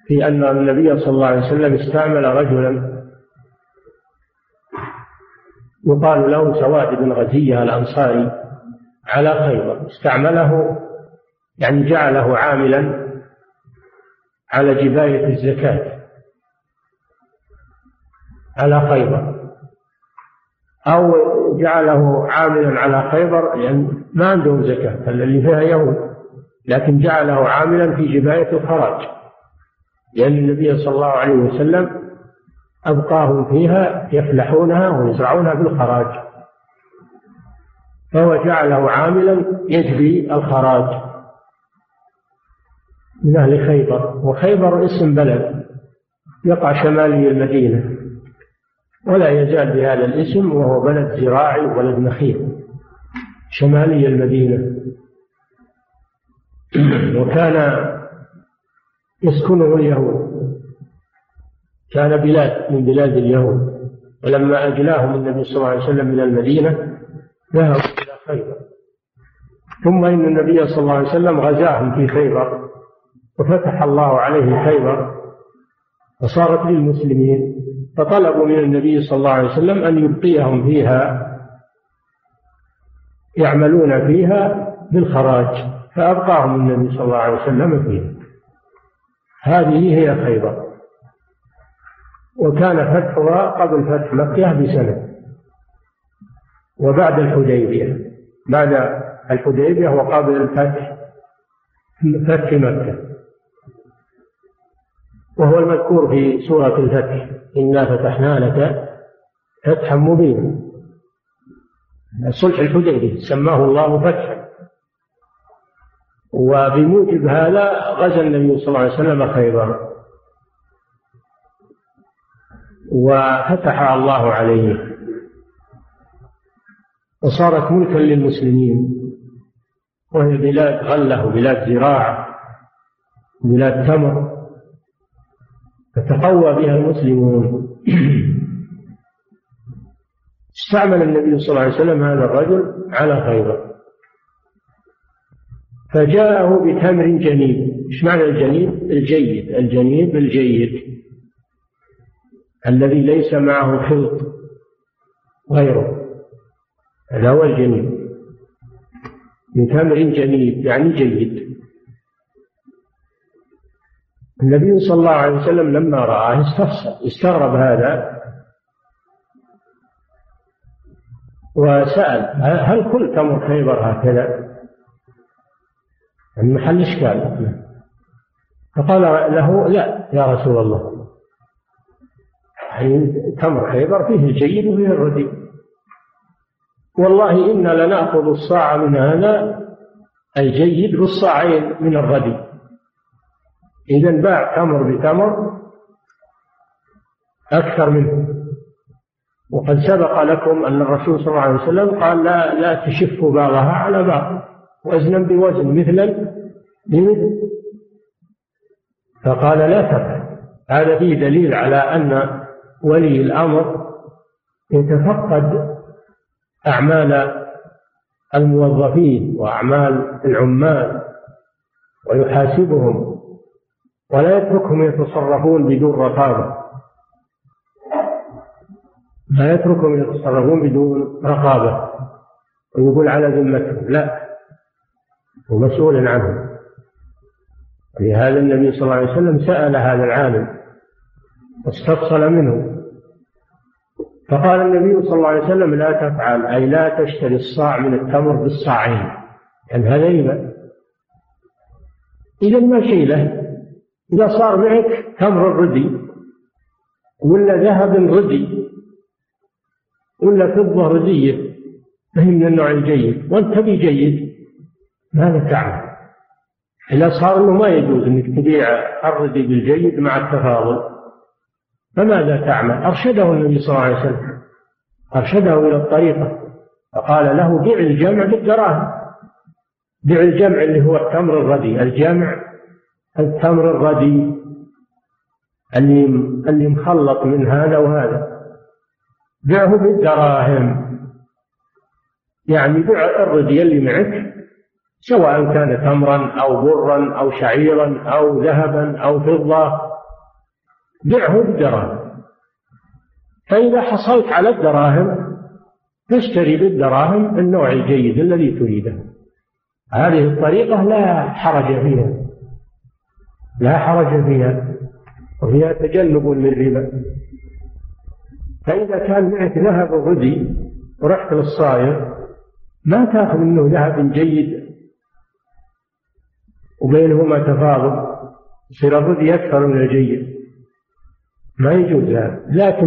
في أن النبي صلى الله عليه وسلم استعمل رجلا يقال له سواد بن غزية الأنصاري على خيبر استعمله يعني جعله عاملا على جباية الزكاة. على خيبر أو جعله عاملا على خيبر لأن ما عندهم زكاة اللي فيها يهود. لكن جعله عاملا في جباية الخراج. لأن النبي صلى الله عليه وسلم أبقاهم فيها يفلحونها ويزرعونها بالخراج فهو جعله عاملا يجبي الخراج من أهل خيبر. وخيبر اسم بلد يقع شمالي المدينة. ولا يزال بهذا الاسم وهو بلد زراعي وبلد نخيل شمالي المدينة. [clears throat] وكان يسكنه اليهود. كان بلاد من بلاد اليهود. ولما أجلاهم النبي صلى الله عليه وسلم من المدينة ذهبوا إلى خيبر. ثم إن النبي صلى الله عليه وسلم غزاهم في خيبر وفتح الله عليه خيبر فصارت للمسلمين فطلبوا من النبي صلى الله عليه وسلم أن يبقيهم فيها يعملون فيها بالخراج فأبقاهم النبي صلى الله عليه وسلم فيها. هذه هي خيبر. وكان فتحها قبل فتح مكة بسنة. وبعد الحديبية. بعد الحديبية وقبل الفتح فتح مكة. وهو المذكور في سورة الفتح. إنا فتحنا لك فتحا مبينا. صلح الحديبية سماه الله فتحا. وبموجب هذا غزا النبي صلى الله عليه وسلم خيبر. وفتح الله عليه. وصارت ملكا للمسلمين. وهي بلاد غلة بلاد زراعة بلاد تمر. فتقوى بها المسلمون. استعمل النبي صلى الله عليه وسلم هذا الرجل على خيبر. فجاءه بتمر جنيب إيش معنى الجنيب الجيد الجنيب الجيد الذي ليس معه خلط غيره. هذا هو الجنيب بتمر جنيب يعني جيد. النبي صلى الله عليه وسلم لما رآه استفسر استغرب هذا وسأل هل كل تمر خيبر هكذا؟ المحل إشكال. فقال له لا يا رسول الله يعني تمر خيبر فيه الجيد وفيه الرديء. والله إنا لنأخذ الصاع من هذا الجيد بالصاعين من الرديء. إذا باع تمر بتمر أكثر منه. وقد سبق لكم أن الرسول صلى الله عليه وسلم قال لا لا تشف بعضها على بعض وزنا بوزن مثلا بمثل. فقال لا تفعل. هذا فيه دليل على أن ولي الأمر يتفقد أعمال الموظفين وأعمال العمال ويحاسبهم ولا يتركهم يتصرفون بدون رقابة. لا يتركهم يتصرفون بدون رقابة. ويقول على ذمتهم لا هو مسؤول عنهم. ولهذا النبي صلى الله عليه وسلم سأل هذا العالم واستفصل منه. فقال النبي صلى الله عليه وسلم لا تفعل أي لا تشتري الصاع من التمر بالصاعين. يعني هذا إذا ما شيء له؟ إذا صار معك تمر ردي ولا ذهب ردي ولا فضة ردية؟ ما هي من النوع الجيد. وأنت تبي جيد. ماذا تعمل؟ إذا صار أنه ما يجوز أنك تبيع الردي بالجيد مع التفاضل فماذا تعمل؟ أرشده النبي صلى الله عليه وسلم. أرشده إلى الطريقة. فقال له بيع الجمع بالدراهم. بيع الجمع اللي هو التمر الردي. الجمع التمر الردي اللي اللي مخلط من هذا وهذا. بيعه بالدراهم. يعني بيع الردي اللي معك سواء كان تمرا أو برا أو شعيرا أو ذهبا أو فضة بيعه بالدراهم. فإذا حصلت على الدراهم تشتري بالدراهم النوع الجيد الذي تريده. هذه الطريقة لا حرج فيها. لا حرج فيها وفيها تجنب للربا فإذا كان معك ذهب ردي ورحت للصايغ ما تأخذ منه ذهب جيد وبينهما تفاضل يصير الردي أكثر من الجيد. ما يجوز هذا لكن